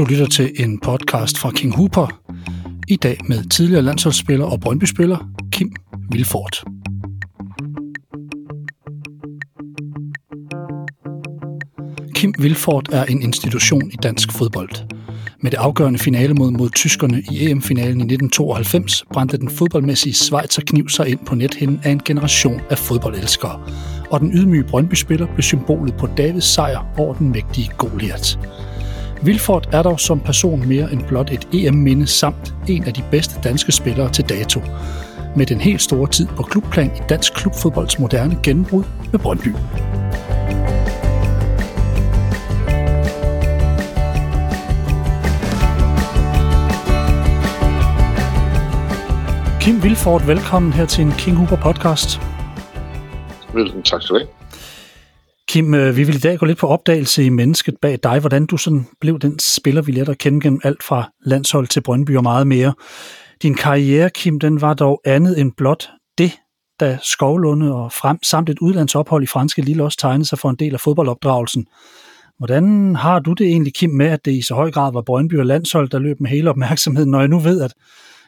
Du lytter til en podcast fra King Hooper. I dag med tidligere landsholdsspiller og Brøndby-spiller Kim Vilfort. Kim Vilfort er en institution i dansk fodbold. Med det afgørende finale mod, mod tyskerne i EM-finalen i 1992 brændte den fodboldmæssige Schweizer-kniv sig ind på nethinden af en generation af fodboldelskere. Og den ydmyge Brøndby-spiller blev symbolet på Davids sejr over den mægtige Goliath. Vilfort er dog som person mere end blot et EM-minde samt en af de bedste danske spillere til dato. Med den helt store tid på klubplan i dansk klubfodbolds moderne gennembrud med Brøndby. Kim Vilfort, velkommen her til en King Hooper podcast. Velkommen, tak skal du have. Kim, øh, vi vil i dag gå lidt på opdagelse i mennesket bag dig, hvordan du sådan blev den spiller, vi lærte at kende gennem alt fra landshold til Brøndby og meget mere. Din karriere, Kim, den var dog andet end blot det, da Skovlunde og frem, samt et udlandsophold i franske Lille også tegnede sig for en del af fodboldopdragelsen. Hvordan har du det egentlig, Kim, med, at det i så høj grad var Brøndby og landshold, der løb med hele opmærksomheden, når jeg nu ved, at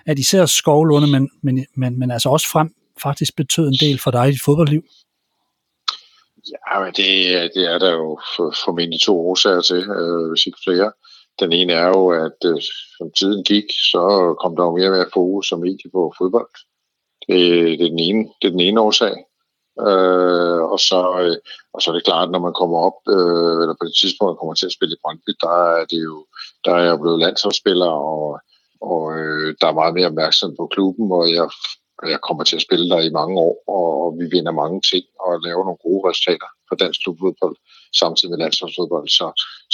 at især Skovlunde, men, men, men, men altså også frem faktisk betød en del for dig i dit fodboldliv? Ja, men det, det er der jo formentlig to årsager til, øh, hvis ikke flere. Den ene er jo, at øh, som tiden gik, så kom der jo mere og mere fokus som medie på fodbold. Det, det, er den ene, det er den ene årsag. Øh, og, så, øh, og så er det klart, når man kommer op, øh, eller på det tidspunkt, man kommer til at spille i Brøndby, der er det jo, der er jeg blevet landsholdsspiller, og og øh, der er meget mere opmærksomhed på klubben, og jeg, jeg kommer til at spille der i mange år, og, vi vinder mange ting og laver nogle gode resultater for dansk klubfodbold, samtidig med landsholdsfodbold. Så,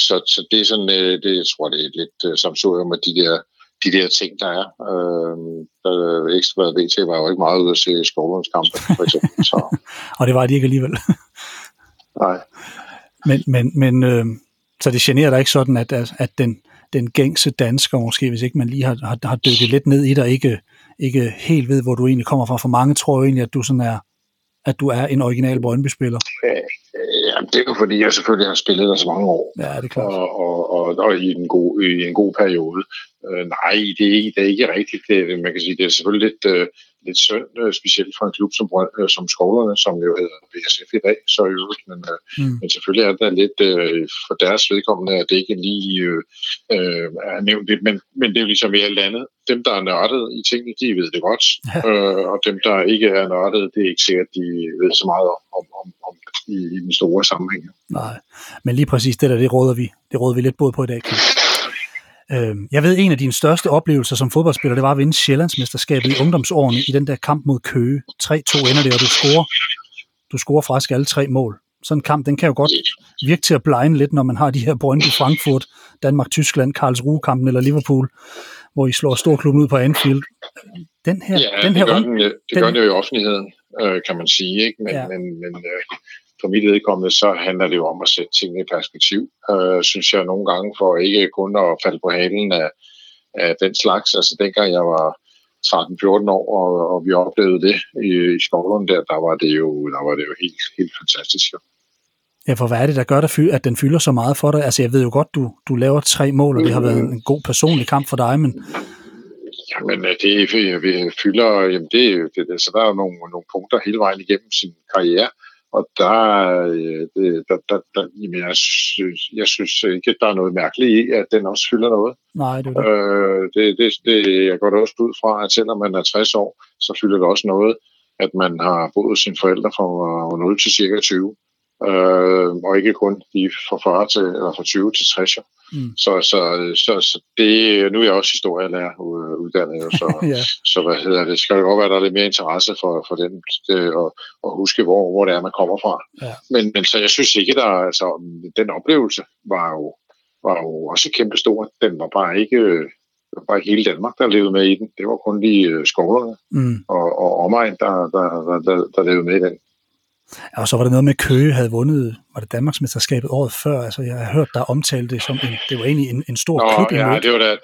så, så det er sådan, øh, det, jeg tror, det er lidt øh, samsurium med de der, de der ting, der er. Øh, der, Ekstrabladet VT var jo ikke meget ude at se Skovlunds kampe, for eksempel. Så. og det var de ikke alligevel. Nej. Men, men, men øh, så det generer dig ikke sådan, at, at den, den gængse dansker, måske hvis ikke man lige har, har, har dykket lidt ned i det, og ikke, ikke helt ved, hvor du egentlig kommer fra. For mange tror jo egentlig, at du sådan er, at du er en original Brøndby-spiller. Ja, det er jo fordi, jeg selvfølgelig har spillet der så mange år. Ja, det er klart. Og, og, og, og i, en god, i en god periode. Uh, nej, det er, ikke, det er ikke rigtigt. Det, man kan sige, det er selvfølgelig lidt, uh, lidt synd, uh, specielt for en klub som, uh, som Skovlerne, som jo hedder BSF i dag, så i øvrigt. Men, uh, mm. men selvfølgelig er det lidt uh, for deres vedkommende, at det ikke lige uh, uh, er nævnt det. Men, men det er jo ligesom i alt andet. Dem, der er nørdet i tingene, de ved det godt. Uh, og dem, der ikke er nørdet, det er ikke sikkert, de ved så meget om, om, om, om i, i den store sammenhæng. Nej, men lige præcis det der, det råder vi, det råder vi lidt både på i dag. Kim. Øhm, jeg ved, en af dine største oplevelser som fodboldspiller, det var at vinde Sjællandsmesterskabet i ungdomsårene i den der kamp mod Køge. 3-2 ender det, og du scorer, du scorer faktisk alle tre mål. Sådan en kamp, den kan jo godt virke til at blinde lidt, når man har de her Brøndby, Frankfurt, Danmark, Tyskland, Karlsruhe-kampen eller Liverpool, hvor I slår storklubben ud på Anfield. Den her, ja, den her det gør den, det gør den jo i offentligheden, øh, kan man sige, ikke? Men, ja. men, men øh, for mit vedkommende, så handler det jo om at sætte tingene i perspektiv, øh, synes jeg nogle gange, for ikke kun at falde på halen af, af den slags. Altså dengang jeg var 13-14 år, og, og vi oplevede det i, i skolen der, der var det jo, der var det jo helt, helt fantastisk. Ja, for hvad er det, der gør, at den fylder så meget for dig? Altså, jeg ved jo godt, du, du laver tre mål, og det har været en god personlig kamp for dig, men... Jamen, det vi fylder... Jamen, det, det, så der er nogle, nogle punkter hele vejen igennem sin karriere, og der, øh, det, der, der, der jamen jeg, synes, jeg synes ikke, at der er noget mærkeligt i, at den også fylder noget. Nej, det er det. Øh, det, det, det jeg går da også ud fra, at selvom man er 60 år, så fylder det også noget, at man har boet sine forældre fra 0 til cirka 20 øh, og ikke kun de fra 40 til, eller fra 20 til 60. Mm. Så, så, så, så det, nu er jeg også historielærer uddannet, så, ja. så hvad hedder det, skal det godt være, der er lidt mere interesse for, for den, det, og, og huske, hvor, hvor det er, man kommer fra. Ja. Men, men så jeg synes ikke, der, altså, den oplevelse var jo, var jo også kæmpe stor. Den var bare ikke, det var bare hele Danmark, der levede med i den. Det var kun de øh, skovlerne mm. og, og omegn, der, der, der, der, der levede med i den. Og så var der noget med, at Køge havde vundet, var det Danmarksmesterskabet året før? Altså, jeg har hørt der omtale det som en, det var egentlig en, en stor Nå, klub ja, det var da,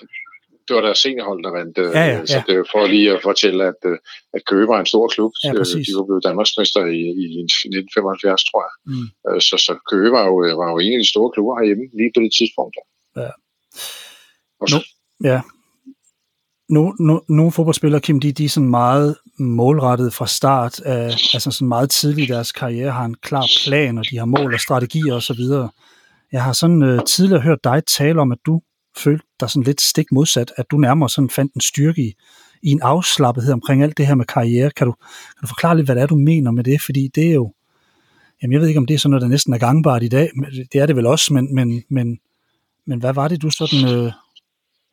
det var der seniorhold, der vandt. Øh, ja, ja, så det er for lige at fortælle, at, øh, at Køge var en stor klub. Ja, øh, præcis. De var blevet Danmarksmester i, i 1975, tror jeg. Mm. Så, så Køge var jo, var jo en af de store klubber herhjemme, lige på det tidspunkt. Ja. nu, ja. Nu, nu, nogle fodboldspillere, Kim, de, de er sådan meget målrettet fra start, af, altså sådan meget tidligt i deres karriere, har en klar plan, og de har mål og strategier osv. Jeg har sådan øh, tidligere hørt dig tale om, at du følte dig sådan lidt stik modsat, at du nærmere sådan fandt en styrke i, i en afslappethed omkring alt det her med karriere. Kan du, kan du forklare lidt, hvad det er, du mener med det? Fordi det er jo, jamen jeg ved ikke, om det er sådan noget, der næsten er gangbart i dag. Det er det vel også, men, men, men, men hvad var det, du sådan øh,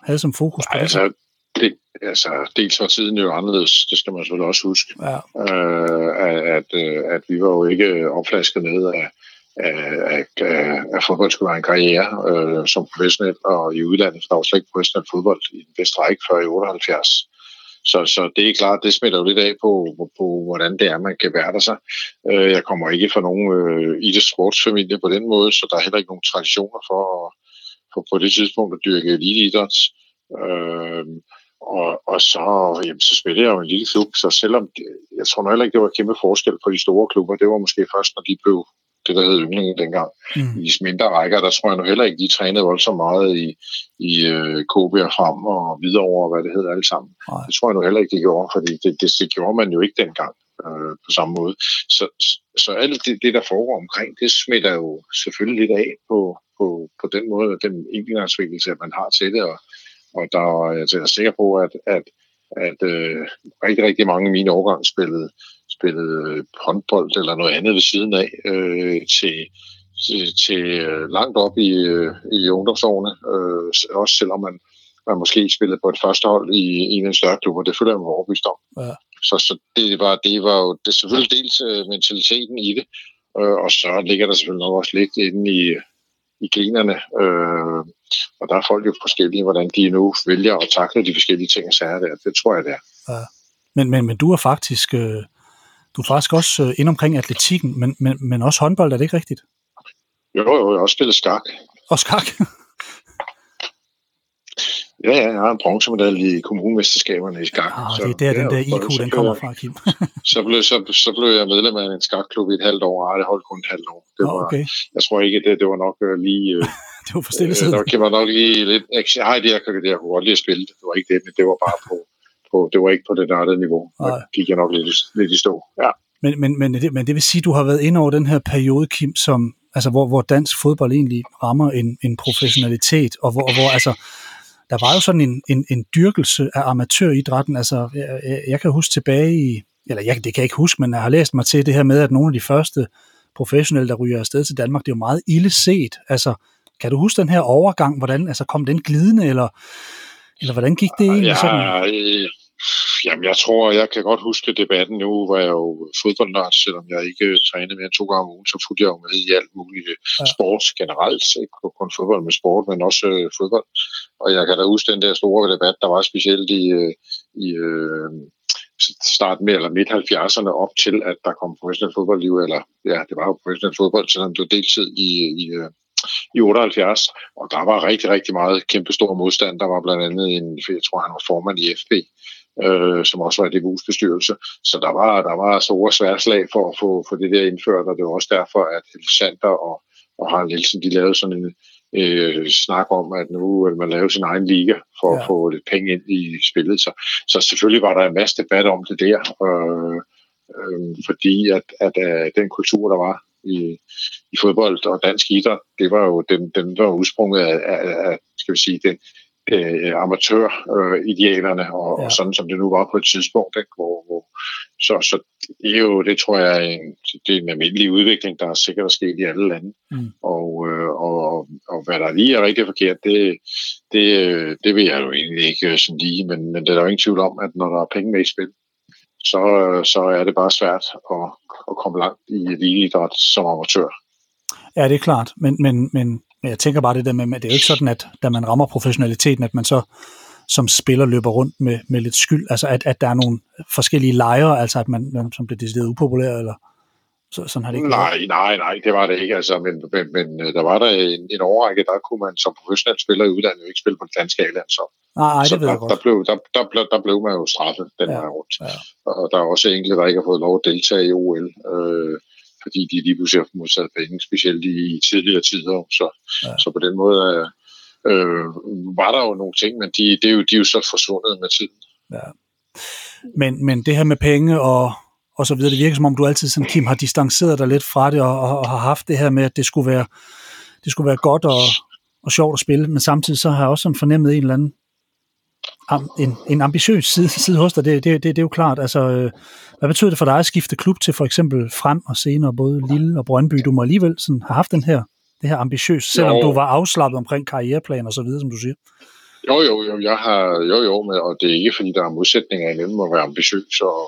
havde som fokus på? Altså, det, altså, dels var tiden jo anderledes, det skal man selvfølgelig også huske. Ja. Øh, at, at, øh, at vi var jo ikke opflasket ned af, af, af, af fodbold skulle være en karriere øh, som professionel og i udlandet, for der var slet ikke professionel fodbold i den bedste række før i 78. Så, så det er klart, det smitter jo lidt af på, på, på hvordan det er, man kan være sig. Øh, jeg kommer ikke fra nogen øh, idrætssportsfamilie på den måde, så der er heller ikke nogen traditioner for, for på det tidspunkt at dyrke eliteidræt. Øh, og, og så, jamen, så spillede jeg jo en lille klub, så selvom, jeg tror nok heller ikke, det var kæmpe forskel på de store klubber, det var måske først, når de blev det, der hed yndlingen dengang. Mm. I mindre rækker, der tror jeg nu heller ikke, de trænede voldsomt meget i, i uh, KB og frem og videre over, hvad det hedder alle sammen. Nej. Det tror jeg nu heller ikke, de gjorde, fordi det, det, det gjorde man jo ikke dengang øh, på samme måde. Så, så alt det, det, der foregår omkring, det smitter jo selvfølgelig lidt af på, på, på den måde, og den engangsvikkelse, man har til det, og, og der altså, jeg er sikker på, at, at, at øh, rigtig, rigtig mange af mine årgange spillede spillede håndbold eller noget andet ved siden af øh, til, til, til øh, langt op i, øh, i ungdomsårene, øh, også selvom man, man måske spillede på et første hold i en af de større klubber. Det føler jeg mig overbevist om. Ja. Så, så det, var, det var jo det selvfølgelig dels øh, mentaliteten i det, øh, og så ligger der selvfølgelig nok også lidt inde i, i generne. Øh, og der er folk jo forskellige, hvordan de nu vælger at takle de forskellige ting og sager der. Det tror jeg, det er. Ja. Men, men, men du er faktisk... Øh du er faktisk også øh, ind omkring atletikken, men, men, men også håndbold, er det ikke rigtigt? Jo, jo, jeg har også spillet skak. Og skak? Ja, ja, jeg har en bronzemedalje i kommunemesterskaberne i skak. Ah, så, det er der, den der IQ, den kommer fra, Kim. så, blev, så, så blev jeg medlem af en skakklub i et halvt år, og det holdt kun et halvt år. Det var, okay. Jeg tror ikke, det, det var nok uh, lige... Uh, det var for stille siden. Øh, der var nok lige lidt... Jeg har det, jeg, jeg kunne godt lide at spille det. Det var ikke det, men det var bare på på, det var ikke på det nørdede niveau. Der gik jeg nok lidt, lidt i stå. Ja. Men, men, men, det, men det vil sige, at du har været inde over den her periode, Kim, som, altså, hvor, hvor dansk fodbold egentlig rammer en, en professionalitet, og hvor, hvor altså, der var jo sådan en, en, en dyrkelse af amatøridrætten. Altså, jeg, jeg, jeg kan huske tilbage i, eller jeg, det kan jeg ikke huske, men jeg har læst mig til det her med, at nogle af de første professionelle, der ryger afsted til Danmark, det er jo meget ille set. Altså, kan du huske den her overgang? Hvordan, altså, kom den glidende, eller, eller hvordan gik det egentlig? Ja, sådan? Jamen, jeg tror, jeg kan godt huske debatten nu, hvor jeg jo fodboldnørd, selvom jeg ikke trænede mere end to gange om ugen, så fulgte jeg jo med i alt muligt ja. sport generelt. Ikke kun fodbold med sport, men også øh, fodbold. Og jeg kan da huske den der store debat, der var specielt i, øh, i øh, starten med eller midt 70'erne op til, at der kom professionel fodboldliv, eller ja, det var jo professionel fodbold, selvom det var deltid i, i, øh, i 78, og der var rigtig, rigtig meget kæmpe stor modstand. Der var blandt andet en, jeg tror han var formand i FB, øh, som også var DBU's bestyrelse. Så der var, der var store svære slag for at få, få det der indført, og det var også derfor, at Sander og, og Harald Nielsen, de lavede sådan en øh, snak om, at nu vil man lave sin egen liga for ja. at få lidt penge ind i spillet. Så, så selvfølgelig var der en masse debat om det der, øh, øh, fordi at, at øh, den kultur, der var i, i fodbold og dansk idræt, det var jo den, den var udsprunget af, af, af skal vi sige, den, øh, amatøridealerne, øh, og, ja. og sådan som det nu var på et tidspunkt, ikke? Hvor, hvor, så, så det er jo, det tror jeg, er en, det er en almindelig udvikling, der er sikkert er sket i alle lande. Mm. Og, øh, og, og, og hvad der lige er rigtig forkert, det, det, det vil jeg jo egentlig ikke sådan lige, men, men det er der jo ingen tvivl om, at når der er penge med i spil, så, så er det bare svært at, at komme langt i eliteidræt som amatør. Ja, det er klart, men, men, men men jeg tænker bare det der med, at det er jo ikke sådan, at da man rammer professionaliteten, at man så som spiller løber rundt med, med lidt skyld. Altså at, at der er nogle forskellige lejre, altså at man, som bliver decideret upopulær, eller så, sådan har det ikke Nej, været. nej, nej, det var det ikke. Altså, men, men, men øh, der var der en, en overrække, der kunne man som professionel spiller i udlandet ikke spille på det danske a så. Nej, så det ved der, jeg godt. Der blev, der, der, blev, der blev man jo straffet den ja, vej rundt. Ja. Og der er også enkelte, der ikke har fået lov at deltage i OL. Øh, fordi de lige pludselig har modtaget penge, specielt i tidligere tider. Så, ja. så på den måde er, øh, var der jo nogle ting, men de, det er jo, de er jo så forsvundet med tiden. Ja. Men, men det her med penge og, og så videre, det virker som om du altid, sådan, Kim, har distanceret dig lidt fra det, og, og, og har haft det her med, at det skulle være, det skulle være godt og, og sjovt at spille, men samtidig så har jeg også sådan fornemmet en eller anden en, en ambitiøs side, side hos dig, det, det, det, det er jo klart. Altså, øh, hvad betyder det for dig at skifte klub til for eksempel frem og senere både Lille og Brøndby? Du må alligevel sådan have haft den her, det her ambitiøs, selvom jo. du var afslappet omkring karriereplan og så videre, som du siger. Jo, jo, jo, jeg har, jo, jo, men, og det er ikke, fordi der er modsætninger imellem at være ambitiøs og,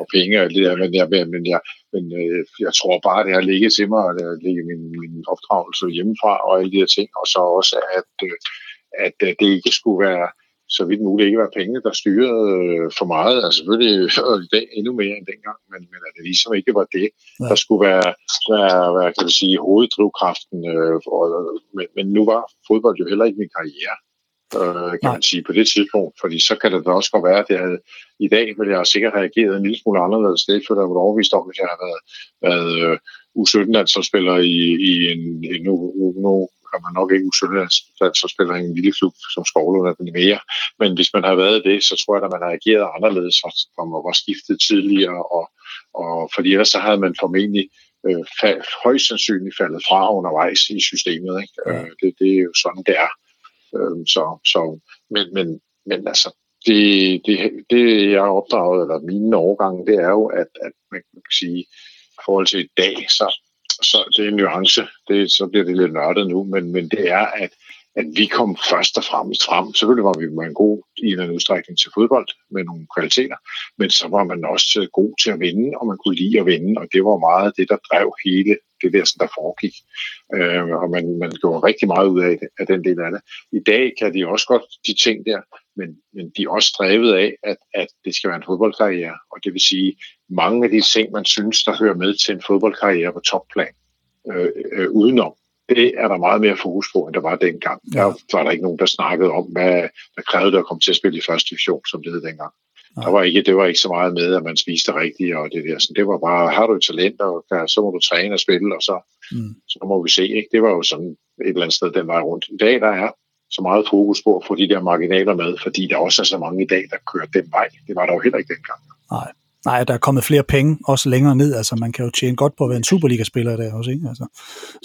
og penge og det der, men, jeg, men, jeg, men øh, jeg tror bare, det har ligget til mig, og det har ligget min, min opdragelse hjemmefra og alle de her ting, og så også, at, øh, at øh, det ikke skulle være, så vidt muligt ikke være penge, der styrede øh, for meget. Altså selvfølgelig i dag endnu mere end dengang, men, men at det ligesom ikke var det, ja. der skulle være, være, være kan du sige, hoveddrivkraften. Øh, og, men, men nu var fodbold jo heller ikke min karriere øh, kan Nej. man sige, på det tidspunkt. Fordi så kan det da også godt være, at det havde, i dag ville jeg sikkert have reageret en lille smule anderledes. Det for der var overvist om, hvis jeg havde været, været uh, U17-landsholdsspiller i, i en, en nu, nu kan man nok ikke U17-landsholdsspiller i en lille klub som Skovlund eller mere. Men hvis man har været det, så tror jeg, at man har reageret anderledes, og man var skiftet tidligere. Og, og fordi ellers så havde man formentlig øh, fald, højst sandsynligt faldet fra undervejs i systemet. Ikke? Øh, det, det er jo sådan, det er. Øh, så, så, men, men, men altså, det, det, det jeg har opdraget, eller mine overgange, det er jo, at, at man kan sige, i forhold til i dag, så, så det er en nuance, det, så bliver det lidt nørdet nu, men, men det er, at at vi kom først og fremmest frem. Selvfølgelig var vi med en god i en eller anden udstrækning til fodbold med nogle kvaliteter, men så var man også god til at vinde, og man kunne lide at vinde, og det var meget det, der drev hele det der, der foregik. Øh, og man, man gjorde rigtig meget ud af, det, af den del af det. I dag kan de også godt de ting der, men, men de er også drevet af, at, at det skal være en fodboldkarriere, og det vil sige, mange af de ting, man synes, der hører med til en fodboldkarriere på topplan, øh, øh, udenom, det er der meget mere fokus på, end der var dengang. Ja. Der var der ikke nogen, der snakkede om, hvad der krævede at komme til at spille i første division, som det hed dengang. Ja. Der var ikke, det var ikke så meget med, at man spiste rigtigt, og det der. Så det var bare, har du et talent, og så må du træne og spille, og så, mm. så må vi se. Ikke? Det var jo sådan et eller andet sted den vej rundt. I dag der er så meget fokus på at få de der marginaler med, fordi der også er så mange i dag, der kører den vej. Det var der jo heller ikke dengang. Nej. Nej, der er kommet flere penge, også længere ned. Altså, man kan jo tjene godt på at være en Superliga-spiller der også, ikke? Altså,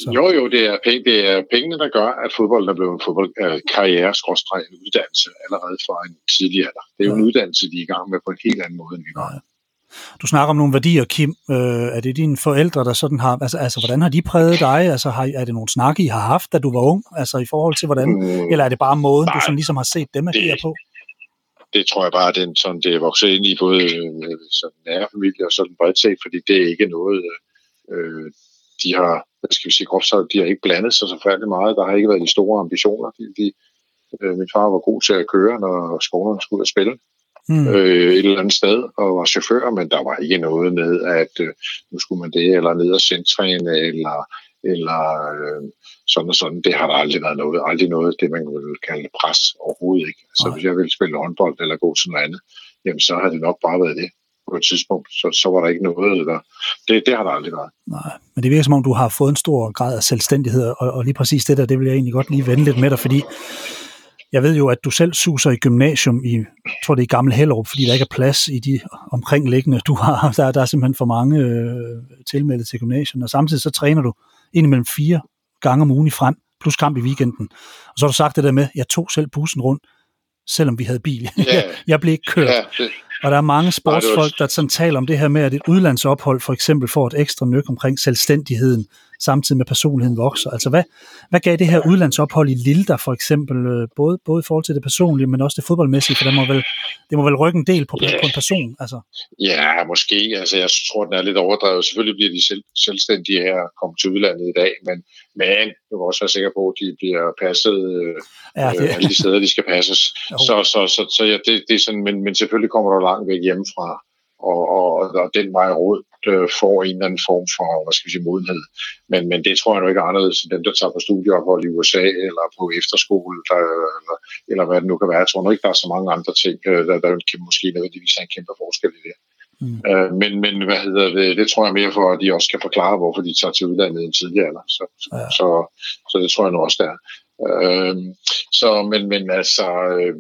så. Jo, jo, det er, penge, det er pengene, der gør, at fodbold er blevet en fodbold, øh, en uddannelse allerede fra en tidlig alder. Det er jo ja. en uddannelse, de er i gang med på en helt anden måde, end vi var. Ja. Du snakker om nogle værdier, Kim. Øh, er det dine forældre, der sådan har... Altså, altså hvordan har de præget dig? Altså, har, er det nogle snakke, I har haft, da du var ung? Altså, i forhold til hvordan... Mm, eller er det bare måden, nej, du sådan ligesom har set dem agere på? Det tror jeg bare, at den, sådan, det er vokset ind i både øh, sådan nære familie og sådan bredt set, fordi det er ikke noget, øh, de har, hvad skal vi sige, groft sagt, de har ikke blandet sig så færdig meget. Der har ikke været de store ambitioner. De, de, øh, min far var god til at køre, når skolerne skulle ud og spille. Mm. Øh, et eller andet sted og var chauffør, men der var ikke noget med, at øh, nu skulle man det, eller ned og centræne, eller, eller øh, sådan og sådan. Det har der aldrig været noget. Aldrig noget, det man vil kalde pres overhovedet ikke. Så hvis jeg ville spille håndbold eller gå sådan noget andet, jamen så har det nok bare været det på et tidspunkt, så, så var der ikke noget der. Det, det har der aldrig været. Nej, men det virker som om, du har fået en stor grad af selvstændighed, og, og lige præcis det der, det vil jeg egentlig godt lige vende lidt med dig, fordi jeg ved jo, at du selv suser i gymnasium i, jeg tror det er i Gamle Hellerup, fordi der ikke er plads i de omkringliggende. Du har, der, der er simpelthen for mange øh, tilmeldte til gymnasiet, og samtidig så træner du indimellem fire gange om ugen i frem, plus kamp i weekenden. Og så har du sagt det der med, jeg tog selv bussen rundt, selvom vi havde bil. Yeah. jeg blev ikke kørt. Yeah, det, og der er mange sportsfolk, der sådan taler om det her med, at et udlandsophold for eksempel får et ekstra nyk omkring selvstændigheden, samtidig med personligheden vokser. Altså hvad, hvad gav det her udlandsophold i Lille der for eksempel, øh, både, både i forhold til det personlige, men også det fodboldmæssige, for det må vel, det må vel rykke en del på, ja. på en person? Altså. Ja, måske. Altså, jeg tror, den er lidt overdrevet. Selvfølgelig bliver de selv, selvstændige her kommet til udlandet i dag, men, men du kan også være sikker på, at de bliver passet øh, ja, det... øh, alle de steder, de skal passes. så, så, så, så ja, det, det er sådan, men, men selvfølgelig kommer der langt væk hjemmefra og, og, og den vej råd øh, får en eller anden form for, hvad skal vi sige, modenhed. Men, men det tror jeg nu ikke er anderledes end dem, der tager på studieophold i USA eller på efterskole, der, eller, eller hvad det nu kan være. Jeg tror nu ikke, der er så mange andre ting, øh, der, der måske nødvendigvis er en kæmpe forskel i det. Mm. Øh, men, men hvad hedder det, det tror jeg mere for, at de også kan forklare, hvorfor de tager til udlandet en tidligere alder. Så, ja. så, så det tror jeg nu også, der. Øh, så, men, men altså, øh,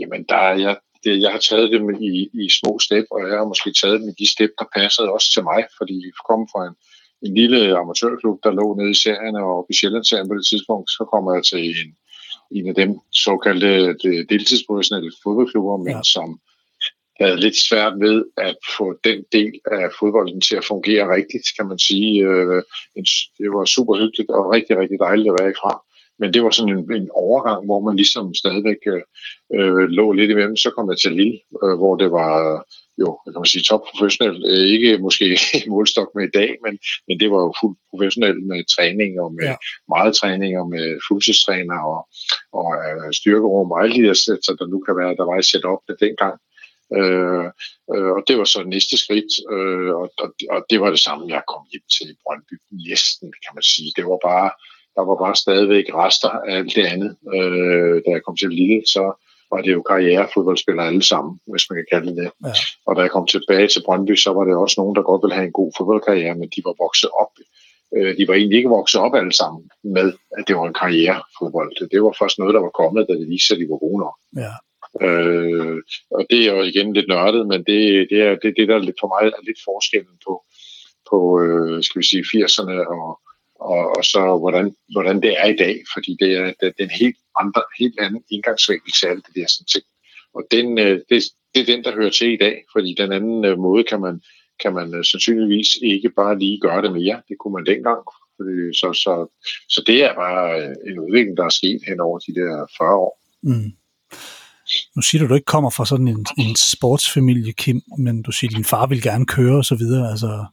jamen, der er, jeg, det, jeg har taget dem i, i små step, og jeg har måske taget dem i de step, der passede også til mig, fordi vi kom fra en, en lille amatørklub, der lå nede i serien og i Sjællandsserien på det tidspunkt, så kommer jeg til en, en af dem såkaldte deltidsprofessionelle fodboldklubber, men ja. som havde lidt svært ved at få den del af fodbolden til at fungere rigtigt, kan man sige. Øh, det var super hyggeligt og rigtig, rigtig dejligt at være i fra. Men det var sådan en, en overgang, hvor man ligesom stadigvæk øh, øh, lå lidt imellem. Så kom jeg til Lille, øh, hvor det var jo, kan man sige, top professionelt. Øh, ikke måske målstok med i dag, men, men det var jo fuldt professionelt med træning og med ja. meget træning og med fuldtidstræner og, og øh, styrkerum og alle de der sæt, der nu kan være, der var i setup det dengang. Øh, øh, og det var så næste skridt, øh, og, og, og det var det samme, jeg kom hjem til Brøndby næsten, kan man sige. Det var bare, der var bare stadigvæk rester af alt det andet. Øh, da jeg kom til Lille, så var det jo karrierefodboldspillere alle sammen, hvis man kan kalde det. Ja. Og da jeg kom tilbage til Brøndby, så var det også nogen, der godt ville have en god fodboldkarriere, men de var vokset op. Øh, de var egentlig ikke vokset op alle sammen med, at det var en karrierefodbold. Det var først noget, der var kommet, da det viste sig, at de var gode nok. Ja. Øh, og det er jo igen lidt nørdet, men det, det er det, det der for mig er lidt forskellen på, på øh, skal vi sige, 80'erne og, og, og så hvordan, hvordan det er i dag, fordi det er, det er en helt, andre, helt anden indgangsvinkel til alt det der sådan ting. Og den, øh, det, det er den, der hører til i dag, fordi den anden øh, måde kan man, kan man øh, sandsynligvis ikke bare lige gøre det mere. Det kunne man dengang. Fordi, så, så, så det er bare øh, en udvikling, der er sket hen over de der 40 år. Mm. Nu siger du, at du ikke kommer fra sådan en, en sportsfamilie, Kim, men du siger, at din far vil gerne køre og så videre. Altså,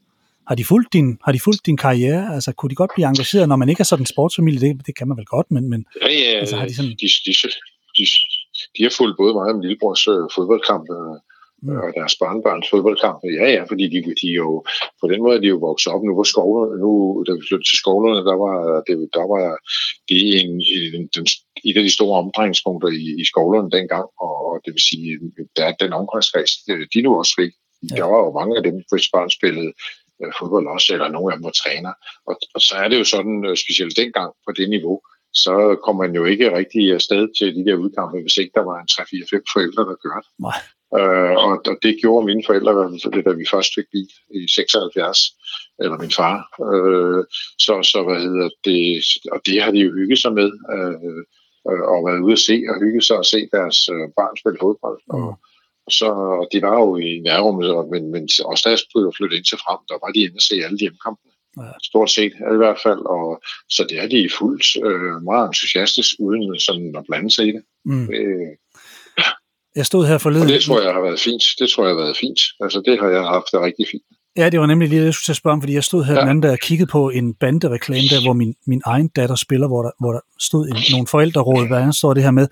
har de fulgt din, har de fulgt din karriere? Altså, kunne de godt blive engageret, når man ikke er sådan en sportsfamilie? Det, det kan man vel godt, men, men ja, ja, altså, har de, sådan... de, de, de, de har fulgt både mig og min lillebrors øh, fodboldkamp, øh, mm. og deres barnbarns fodboldkamp. Ja, ja, fordi de, de jo, på den måde er de jo vokset op. Nu var skovler, nu, da vi flyttede til skovlerne, der var det, der var det en, en, den, et af de store omdrejningspunkter i, i skovlerne dengang, og, og det vil sige, der er den omgangskreds, de nu også fik. Ja. Der var jo mange af dem, hvis barn spillede fodbold også, eller nogle af dem var træner. Og, og så er det jo sådan, øh, specielt dengang på det niveau, så kommer man jo ikke rigtig afsted til de der udkampe, hvis ikke der var en 3-4-5 forældre, der gør det. Nej. Øh, og, og det gjorde mine forældre, da vi først fik bil i 76, eller min far. Øh, så, så hvad hedder det, og det har de jo hygget sig med, øh, og været ude at se og hygge sig og se deres øh, børn spille fodbold. Mm. Og, så og de var jo i nærrummet, men, men også da jeg skulle flytte ind til frem, der var de inde og se alle de hjemmekampene. Ja. Stort set i hvert fald. Og, så det er de fuldt øh, meget entusiastisk, uden sådan at blande sig i det. Mm. Øh, jeg stod her forleden. Og det tror jeg har været fint. Det tror jeg har været fint. Altså det har jeg haft det rigtig fint. Ja, det var nemlig lige det, jeg skulle til at spørge om, fordi jeg stod her ja. den anden dag og kiggede på en bandereklame der, hvor min, min egen datter spiller, hvor der, hvor der stod en, nogle forældreråd, hvad står det her med.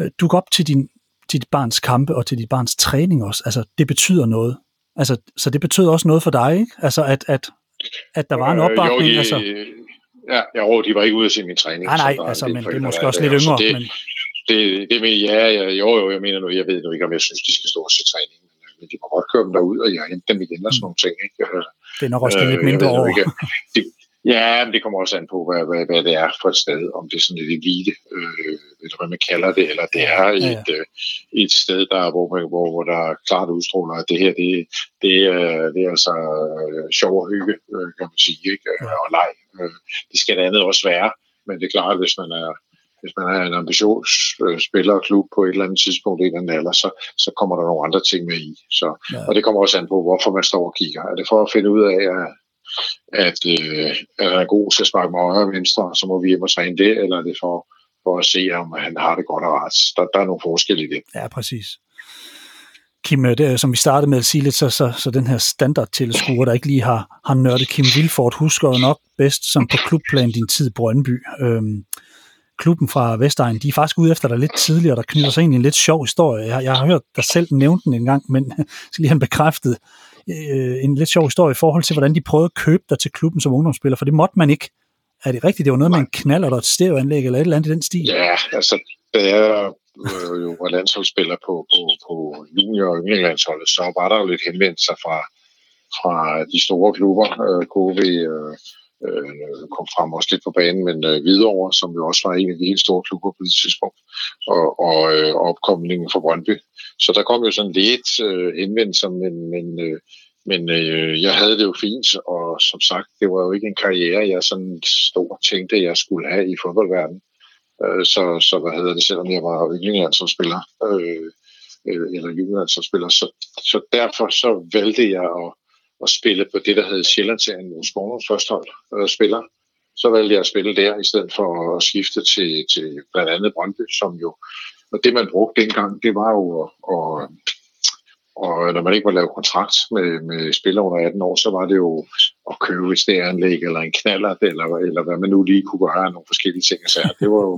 Øh, du går op til din, til dit barns kampe og til dit barns træning også. Altså, det betyder noget. Altså, så det betød også noget for dig, ikke? Altså, at, at, at der var en opbakning. Øh, jo, de, altså. Ja, jeg de var ikke ude at se min træning. Nej, nej, altså, men det er måske også lidt yngre. Det, men det, det med, ja, ja, jo, jo, jeg mener nu, jeg ved nu ikke, om jeg synes, de skal stå og se træning, men de må godt køre dem derud, og jeg henter dem igen og sådan nogle ting. Ikke? Det er nok også øh, lidt mindre over. Ikke, det, ja, men det kommer også an på, hvad, hvad, hvad det er for et sted, om det er sådan et elite, øh, eller hvad man kalder det, eller det er et, ja, ja. Øh, et sted, der, hvor, hvor, hvor der klart udstråler, at det her, det, det, er, det er altså øh, sjov og hygge, øh, kan man sige, ikke? Ja. og leg. Øh, det skal det andet også være, men det er klart, hvis man er hvis man er en ambitionsspiller og klub på et eller andet tidspunkt i den alder, så, så kommer der nogle andre ting med i. Så, ja. Og det kommer også an på, hvorfor man står og kigger. Er det for at finde ud af, at, at, øh, at han er god til at sparke med højre og venstre, så må vi hjem og træne det, eller er det for, for at se, om han har det godt og ret. Der, der er nogle forskelle i det. Ja, præcis. Kim, øh, det, som vi startede med at sige lidt, så, så, så den her standardtilskuer, der ikke lige har, har nørdet Kim Vilfort, husker jo nok bedst som på klubplan din tid i Brøndby. Øhm, klubben fra Vestegn, de er faktisk ude efter dig lidt tidligere, der knytter sig ind i en lidt sjov historie. Jeg, jeg har hørt dig selv nævne den en gang, men skal lige han bekræftet øh, en lidt sjov historie i forhold til, hvordan de prøvede at købe dig til klubben som ungdomsspiller, for det måtte man ikke. Er det rigtigt? Det var noget med en knald eller et stereoanlæg eller et eller andet i den stil? Ja, altså, da jeg øh, jo var landsholdsspiller på, på, på junior- og yndlingslandsholdet, så var der jo lidt henvendt sig fra, fra de store klubber, øh, KV, øh, øh, kom frem også lidt på banen, men øh, Hvidovre, som jo også var en af de helt store klubber på det tidspunkt, og, og, øh, opkomlingen fra Brøndby. Så der kom jo sådan lidt øh, henvendelser, men, men, øh, men øh, jeg havde det jo fint, og som sagt, det var jo ikke en karriere, jeg sådan stort tænkte, jeg skulle have i fodboldverdenen. Øh, så, så hvad hedder det, selvom jeg var yndlingslandsholdsspiller, øh, øh, eller spiller så, så derfor så valgte jeg at at spille på det, der hed Sjællandsserien, hvor Skovnums førstehold øh, spiller. Så valgte jeg at spille der, i stedet for at skifte til, til blandt andet Brøndby, som jo, og det man brugte dengang, det var jo at, at og når man ikke må lave kontrakt med, med spillere under 18 år, så var det jo at købe et stæranlæg eller en knaller, eller, eller hvad man nu lige kunne gøre, nogle forskellige ting. Så det var jo,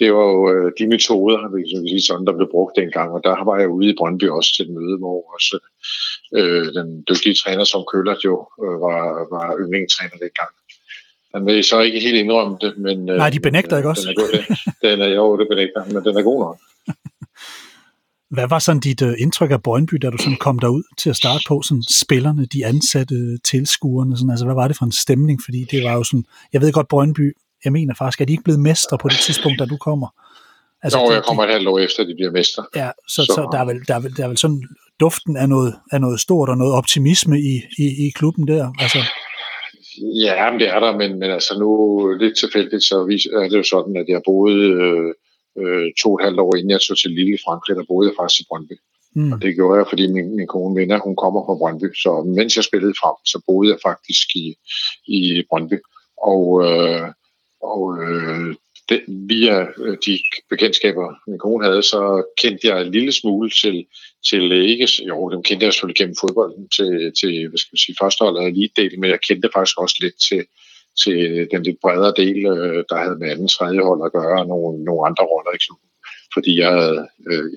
det var jo øh, de metoder, hvis man sige sådan, der blev brugt dengang. Og der var jeg ude i Brøndby også til et møde, hvor også øh, den dygtige træner som Køller jo øh, var, var yndlingstræner dengang. Han vil så ikke helt indrømme det, men... Øh, Nej, de benægter ikke også? Den er, god, den, den er, jo, det benægter, men den er god nok. Hvad var sådan dit uh, indtryk af Brøndby, da du sådan kom derud til at starte på, sådan spillerne, de ansatte, tilskuerne, sådan, altså hvad var det for en stemning? Fordi det var jo sådan, jeg ved godt Brøndby, jeg mener faktisk, at de ikke blevet mestre på det tidspunkt, da du kommer? Altså, jo, jeg kommer et halvt år efter, at de bliver mestre. Ja, så, så. så der, er vel, der, er vel, der er vel sådan duften af noget, af noget stort og noget optimisme i, i, i klubben der. Altså. Ja, men det er der, men, men altså nu lidt tilfældigt, så er det jo sådan, at jeg boede øh, øh, to og et halvt år inden jeg tog til Lille i Frankrig, der boede jeg faktisk i Brøndby. Mm. Og det gjorde jeg, fordi min, min kone mener, hun kommer fra Brøndby. Så mens jeg spillede frem, så boede jeg faktisk i, i Brøndby. Og, øh, og øh, det, via øh, de bekendtskaber, min kone havde, så kendte jeg en lille smule til, til ikke, jo, dem kendte jeg selvfølgelig gennem fodbolden til, til hvad skal vi sige, førsteholdet og elite men jeg kendte faktisk også lidt til, til den lidt bredere del, øh, der havde med anden tredje hold at gøre, og nogle, nogle andre roller i klubben. Fordi jeg øh,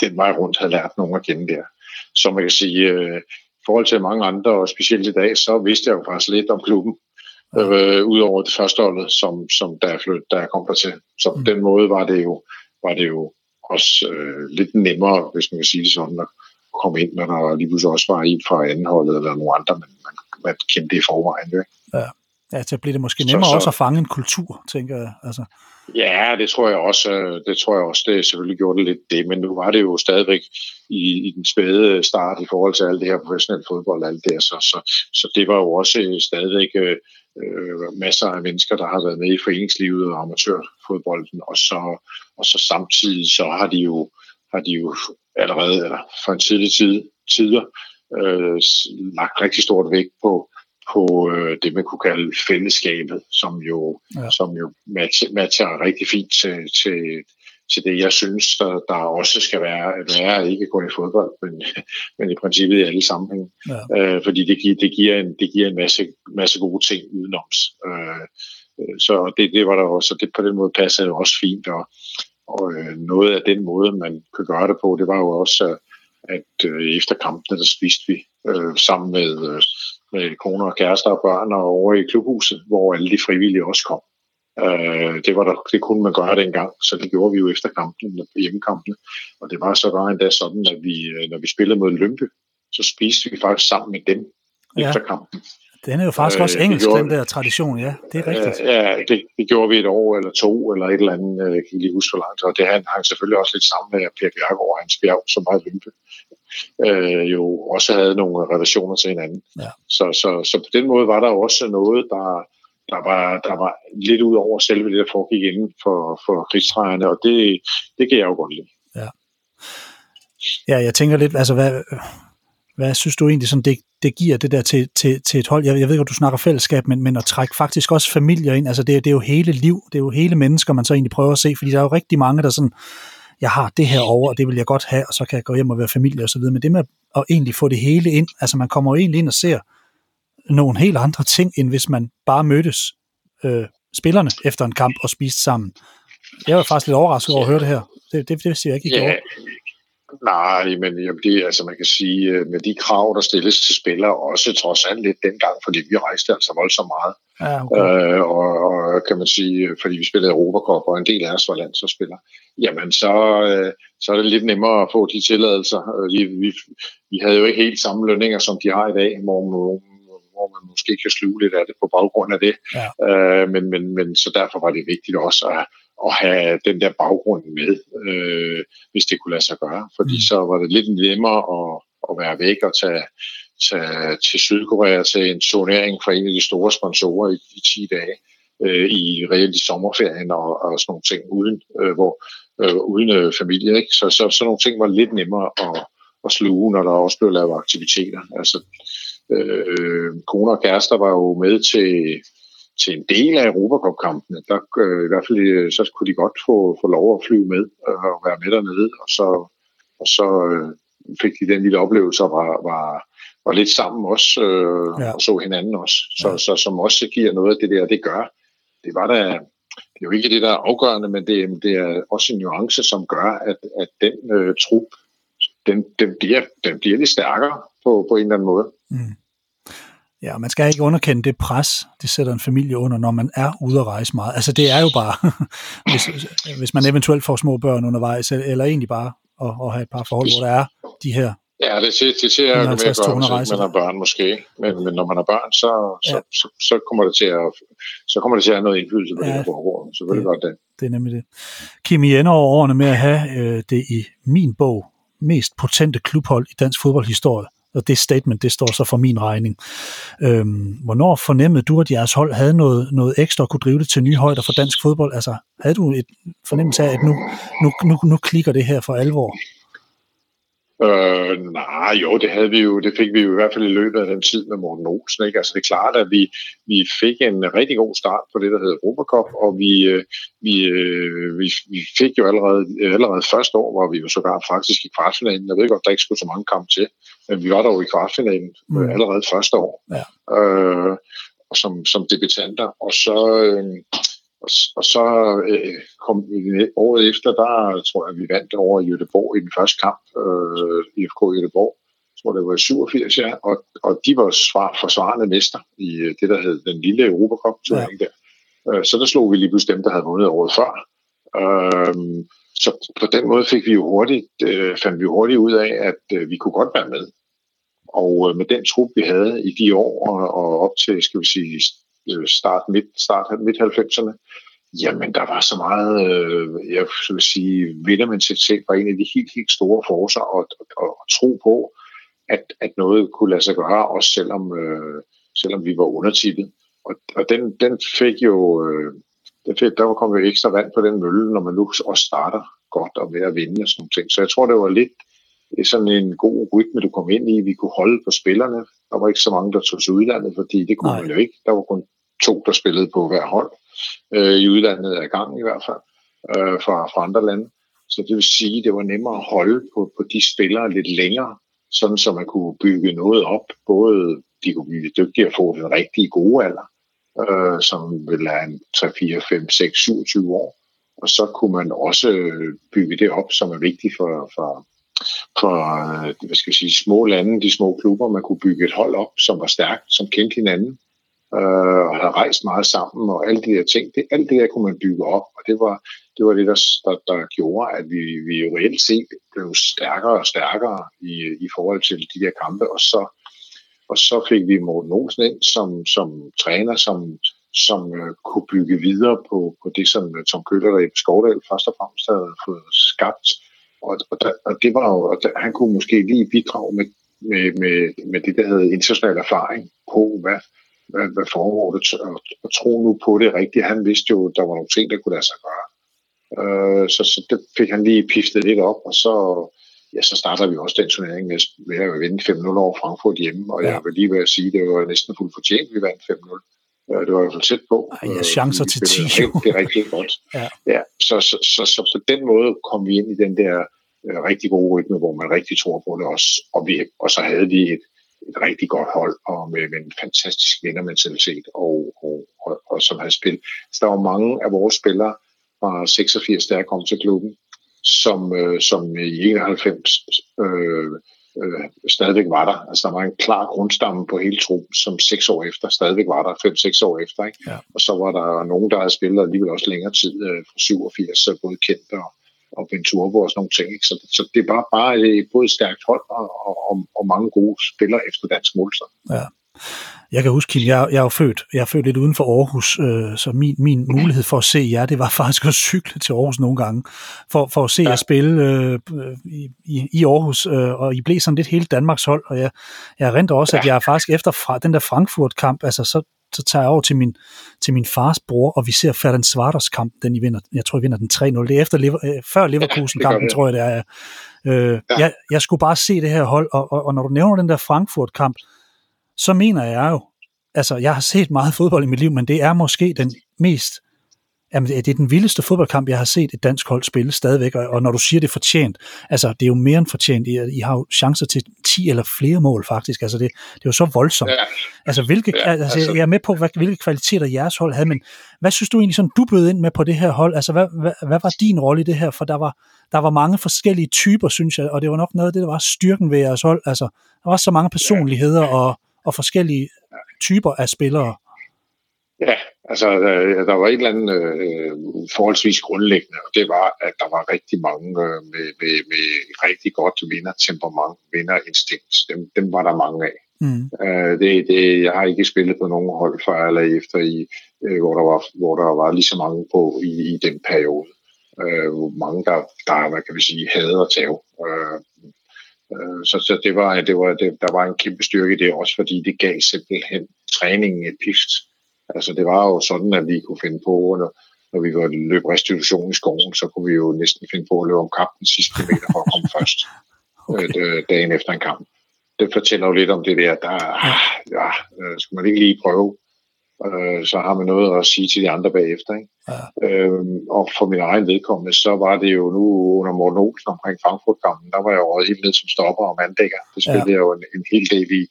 den vej rundt havde lært nogen at kende der. Så man kan sige, øh, i forhold til mange andre, og specielt i dag, så vidste jeg jo faktisk lidt om klubben. Øh, Udover det første holdet, som, som der, flyt, der kom der til. Så på mm. den måde var det jo, var det jo også øh, lidt nemmere, hvis man kan sige det sådan, at komme ind, når der lige pludselig også var en fra anden holdet eller nogle andre, men man, man kendte det i forvejen. Ikke? Ja. Ja, så bliver det måske nemmere så, så, også at fange en kultur, tænker jeg. Altså. Ja, det tror jeg også. Øh, det tror jeg også, det selvfølgelig gjorde det lidt det, men nu var det jo stadigvæk i, i den spæde start i forhold til alt det her professionelle fodbold og alt det så, så, så det var jo også stadigvæk øh, øh, masser af mennesker, der har været med i foreningslivet og amatørfodbolden, og så, og så samtidig så har de jo, har de jo allerede eller for en tidlig tid, tider øh, lagt rigtig stort vægt på på øh, det, man kunne kalde fællesskabet, som jo, ja. som jo matcher, matcher rigtig fint til, til, til det, jeg synes, der, der også skal være, at være ikke kun i fodbold, men, men i princippet i alle sammenhænge. Ja. Øh, fordi det, giver, det, giver en, det giver en masse, masse gode ting udenoms. Øh, så det, det var der også, og det på den måde passede også fint, og, og øh, noget af den måde, man kunne gøre det på, det var jo også, at øh, efter kampene, der spiste vi øh, sammen med øh, med koner og kærester og børn og over i klubhuset, hvor alle de frivillige også kom. Øh, det, var der, det kunne man gøre dengang, så det gjorde vi jo efter kampen, hjemmekampene. Og det var så bare endda sådan, at vi, øh, når vi spillede mod Lømpe, så spiste vi faktisk sammen med dem ja. efter kampen. Den er jo faktisk øh, også engelsk, gjorde, den der tradition, ja, det er rigtigt. Ja, det, det gjorde vi et år eller to, eller et eller andet, øh, jeg kan lige huske for langt, og det hang selvfølgelig også lidt sammen med Per Bjergård og hans bjerg, som var i Lømpe øh, jo også havde nogle relationer til hinanden. Ja. Så, så, så på den måde var der også noget, der, der, var, der var lidt ud over selve det, der foregik inden for, for krigstræerne, og det, det kan jeg jo godt lide. Ja. ja, jeg tænker lidt, altså hvad, hvad synes du egentlig, sådan det, det giver det der til, til, til et hold? Jeg, jeg ved godt, du snakker fællesskab, men, men at trække faktisk også familier ind, altså det, det er jo hele liv, det er jo hele mennesker, man så egentlig prøver at se, fordi der er jo rigtig mange, der sådan jeg har det her over, og det vil jeg godt have, og så kan jeg gå hjem og være familie osv., men det med at egentlig få det hele ind, altså man kommer jo egentlig ind og ser nogle helt andre ting, end hvis man bare mødtes øh, spillerne efter en kamp og spiste sammen. Jeg var faktisk lidt overrasket over at høre det her. Det, det, det vidste jeg ikke i ja. Nej, men jamen, det, altså, man kan sige, øh, med de krav, der stilles til spillere, også trods alt lidt dengang, fordi vi rejste altså voldsomt meget. Ja, okay. øh, og, og kan man sige, fordi vi spillede Europacup, og en del af os var landsholdsspillere, jamen så, øh, så er det lidt nemmere at få de tilladelser. Øh, vi, vi, vi havde jo ikke helt samme lønninger, som de har i dag, hvor, hvor hvor man måske kan sluge lidt af det på baggrund af det. Ja. Øh, men, men, men så derfor var det vigtigt også at, at have den der baggrund med, øh, hvis det kunne lade sig gøre. Fordi mm. så var det lidt nemmere at, at være væk og tage, tage til Sydkorea til en turnering fra en af de store sponsorer i, i 10 dage øh, i reelt i sommerferien og, og sådan nogle ting uden, øh, hvor, øh, uden øh, familie. Ikke? Så, så sådan nogle ting var lidt nemmere at, at sluge, når der også blev lavet aktiviteter. Altså, øh, kone og kærester var jo med til, til en del af Europacup-kampene. Der, øh, I hvert fald øh, så kunne de godt få, få lov at flyve med øh, og være med dernede, og så, og så øh, fik de den lille oplevelse og var, var, var lidt sammen også, øh, ja. og så hinanden også. Så, ja. så, som også giver noget af det der, det gør. Det var da, det er jo ikke det, der er afgørende, men det, det er også en nuance, som gør, at, at den øh, trup, den, den, bliver, den bliver lidt stærkere på, på en eller anden måde. Mm. Ja, man skal ikke underkende det pres, det sætter en familie under, når man er ude at rejse meget. Altså det er jo bare, hvis, hvis man eventuelt får små børn undervejs, eller egentlig bare at, at have et par forhold, hvor der er de her Ja, det ser, det ser jeg mere godt, når man har børn måske. Men, men når man har børn, så, så, ja. så, så, kommer det til at, så kommer det til at have noget indflydelse på ja. det, der foregår. Så vil det godt det. Det er nemlig det. Kim, I ender over årene med at have øh, det i min bog mest potente klubhold i dansk fodboldhistorie. Og det statement, det står så for min regning. Øhm, hvornår fornemmede du, at jeres hold havde noget, noget ekstra at kunne drive det til nye højder for dansk fodbold? Altså, havde du et fornemmelse af, at nu, nu, nu, nu klikker det her for alvor? Øh, nej, jo, det havde vi jo, det fik vi jo i hvert fald i løbet af den tid med Morten Olsen. Ikke? Altså det er klart, at vi, vi fik en rigtig god start på det, der hedder Robocop, og vi, øh, vi, øh, vi, vi fik jo allerede, allerede første år, hvor vi jo sågar faktisk i kvartfinalen. Jeg ved godt, der ikke skulle så mange kampe til, men vi var dog i kvartfinalen mm. allerede første år. Ja. Øh, som, som debutanter. Og så, øh, og, og så øh, kom vi året efter, der tror jeg, vi vandt over i Jødeborg i den første kamp, øh, IFK Jødeborg. Jeg tror, det var 87, ja, og, og de var svar, forsvarende mester i øh, det, der hed den lille Europacup-turnering ja. der. Øh, så der slog vi lige pludselig dem, der havde vundet året før. Øh, så på den måde fik vi jo hurtigt, øh, fandt vi hurtigt ud af, at øh, vi kunne godt være med. Og øh, med den trup, vi havde i de år, og, og op til, skal vi sige, øh, start midt, start midt 90'erne, jamen der var så meget, øh, jeg vil sige, vindermentalitet var en af de helt, helt store forser og, og, og tro på, at, at noget kunne lade sig gøre, også selvom, øh, selvom vi var undertippet. Og, og den, den fik jo, øh, den fik, der kom jo ekstra vand på den mølle, når man nu også starter godt og ved at vinde og sådan nogle ting. Så jeg tror, det var lidt sådan en god rytme, du kom ind i. Vi kunne holde på spillerne. Der var ikke så mange, der tog sig udlandet, fordi det kunne Nej. man jo ikke. Der var kun to, der spillede på hver hold. Øh, I udlandet af gang i hvert fald, øh, fra, fra andre lande. Så det vil sige, at det var nemmere at holde på, på de spillere lidt længere, sådan så man kunne bygge noget op. Både de kunne blive dygtige at få den rigtige gode alder, øh, som vil have en 3, 4, 5, 6, 27 år. Og så kunne man også bygge det op, som er vigtigt for, for, for øh, hvad skal jeg sige, små lande, de små klubber. Man kunne bygge et hold op, som var stærkt, som kendte hinanden, øh, og havde rejst meget sammen, og alle de her ting. Det, alt det der kunne man bygge op, og det var det, var det der, der, der gjorde, at vi, vi reelt set blev stærkere og stærkere i, i forhold til de der kampe, og så, og så fik vi Morten Olsen ind som, som træner, som, som øh, kunne bygge videre på, på det, som øh, Tom Køller og Ebbe Skovdal først og fremmest havde fået skabt. Og, og, der, og det var jo, og der, han kunne måske lige bidrage med, med, med, med det, der hedder international erfaring på, hvad, hvad, hvad foregår det, og, og tro nu på det rigtigt. Han vidste jo, at der var nogle ting, der kunne lade sig gøre. Øh, så, så det fik han lige piftet lidt op, og så, ja, så starter vi også den turnering med, med at vinde 5-0 over Frankfurt hjemme, og ja. jeg vil lige ved at sige, det var næsten fuldt fortjent, vi vandt 5-0. Øh, det var i hvert fald tæt på. Ej, ja, chancer til 10. Det er rigtig godt. ja. Ja, så, så, så, så, på den måde kom vi ind i den der øh, rigtig gode rytme, hvor man rigtig tror på det også. Og, vi, og så havde vi et, et rigtig godt hold, og med, med en fantastisk vindermentalitet, og, og, og, og som har spillet. Så der var mange af vores spillere fra 86, der kom til klubben, som, øh, som i 91 øh, øh, stadigvæk var der. Altså der var en klar grundstamme på hele truppen, som seks år efter stadigvæk var der, fem-seks år efter. Ikke? Ja. Og så var der nogen, der havde spillet alligevel også længere tid, øh, fra 87, både kendte og, og Venturbo og sådan nogle ting. Ikke? Så, så det er bare, bare et, både stærkt hold og, og, og mange gode spillere efter dansk målsted. Ja. Jeg kan huske, Kim, jeg, jeg er jo født, jeg er født lidt uden for Aarhus, øh, så min, min mulighed for at se jer, det var faktisk at cykle til Aarhus nogle gange, for, for at se ja. jer spille øh, i, i Aarhus, øh, og I blev sådan lidt hele Danmarks hold, og jeg, jeg renter også, ja. at jeg faktisk efter fra, den der Frankfurt-kamp, altså så, så tager jeg over til min, til min fars bror, og vi ser Ferdinand Svarters kamp, den I vinder, jeg tror, I vinder den 3-0. Det er efter, øh, før Leverkusen-kampen, ja, tror jeg, det er. Øh, ja. jeg, jeg skulle bare se det her hold, og, og, og når du nævner den der Frankfurt-kamp, så mener jeg jo, altså jeg har set meget fodbold i mit liv, men det er måske den mest, jamen det er den vildeste fodboldkamp, jeg har set et dansk hold spille stadigvæk, og, og når du siger det er fortjent, altså det er jo mere end fortjent, I, I har jo chancer til 10 eller flere mål faktisk, altså det, det er jo så voldsomt. Ja. Altså, hvilke, ja, altså, altså, jeg er med på, hvad, hvilke kvaliteter jeres hold havde, men hvad synes du egentlig sådan, du bød ind med på det her hold, altså hvad, hvad, hvad var din rolle i det her, for der var, der var mange forskellige typer, synes jeg, og det var nok noget af det, der var styrken ved jeres hold, altså der var så mange personligheder og og forskellige typer af spillere. Ja, altså der, der var et eller andet øh, forholdsvis grundlæggende, og det var, at der var rigtig mange øh, med, med, med rigtig godt vindertemperament, vinderinstinkt. Dem, dem var der mange af. Mm. Øh, det, det, jeg har ikke spillet på nogen hold før eller efter, i, øh, hvor, der var, hvor der var lige så mange på i, i den periode. Øh, mange, der, der hvad kan vi sige, havde og tav. Øh, Øh, så, så det var, det var, det, der var en kæmpe styrke i det, også fordi det gav simpelthen træningen et pist. Altså det var jo sådan, at vi kunne finde på, når, når vi var løb restitution i skoven, så kunne vi jo næsten finde på at løbe om kampen sidste kilometer for at komme først okay. øh, dagen efter en kamp. Det fortæller jo lidt om det der, der ja, øh, skal man ikke lige prøve øh, så har man noget at sige til de andre bagefter. Ikke? Ja. Øhm, og for min egen vedkommende, så var det jo nu under Morten Olsen omkring Frankfurt-kampen, der var jeg jo helt ned som stopper og manddækker. Det spillede ja. jeg jo en, en hel del i,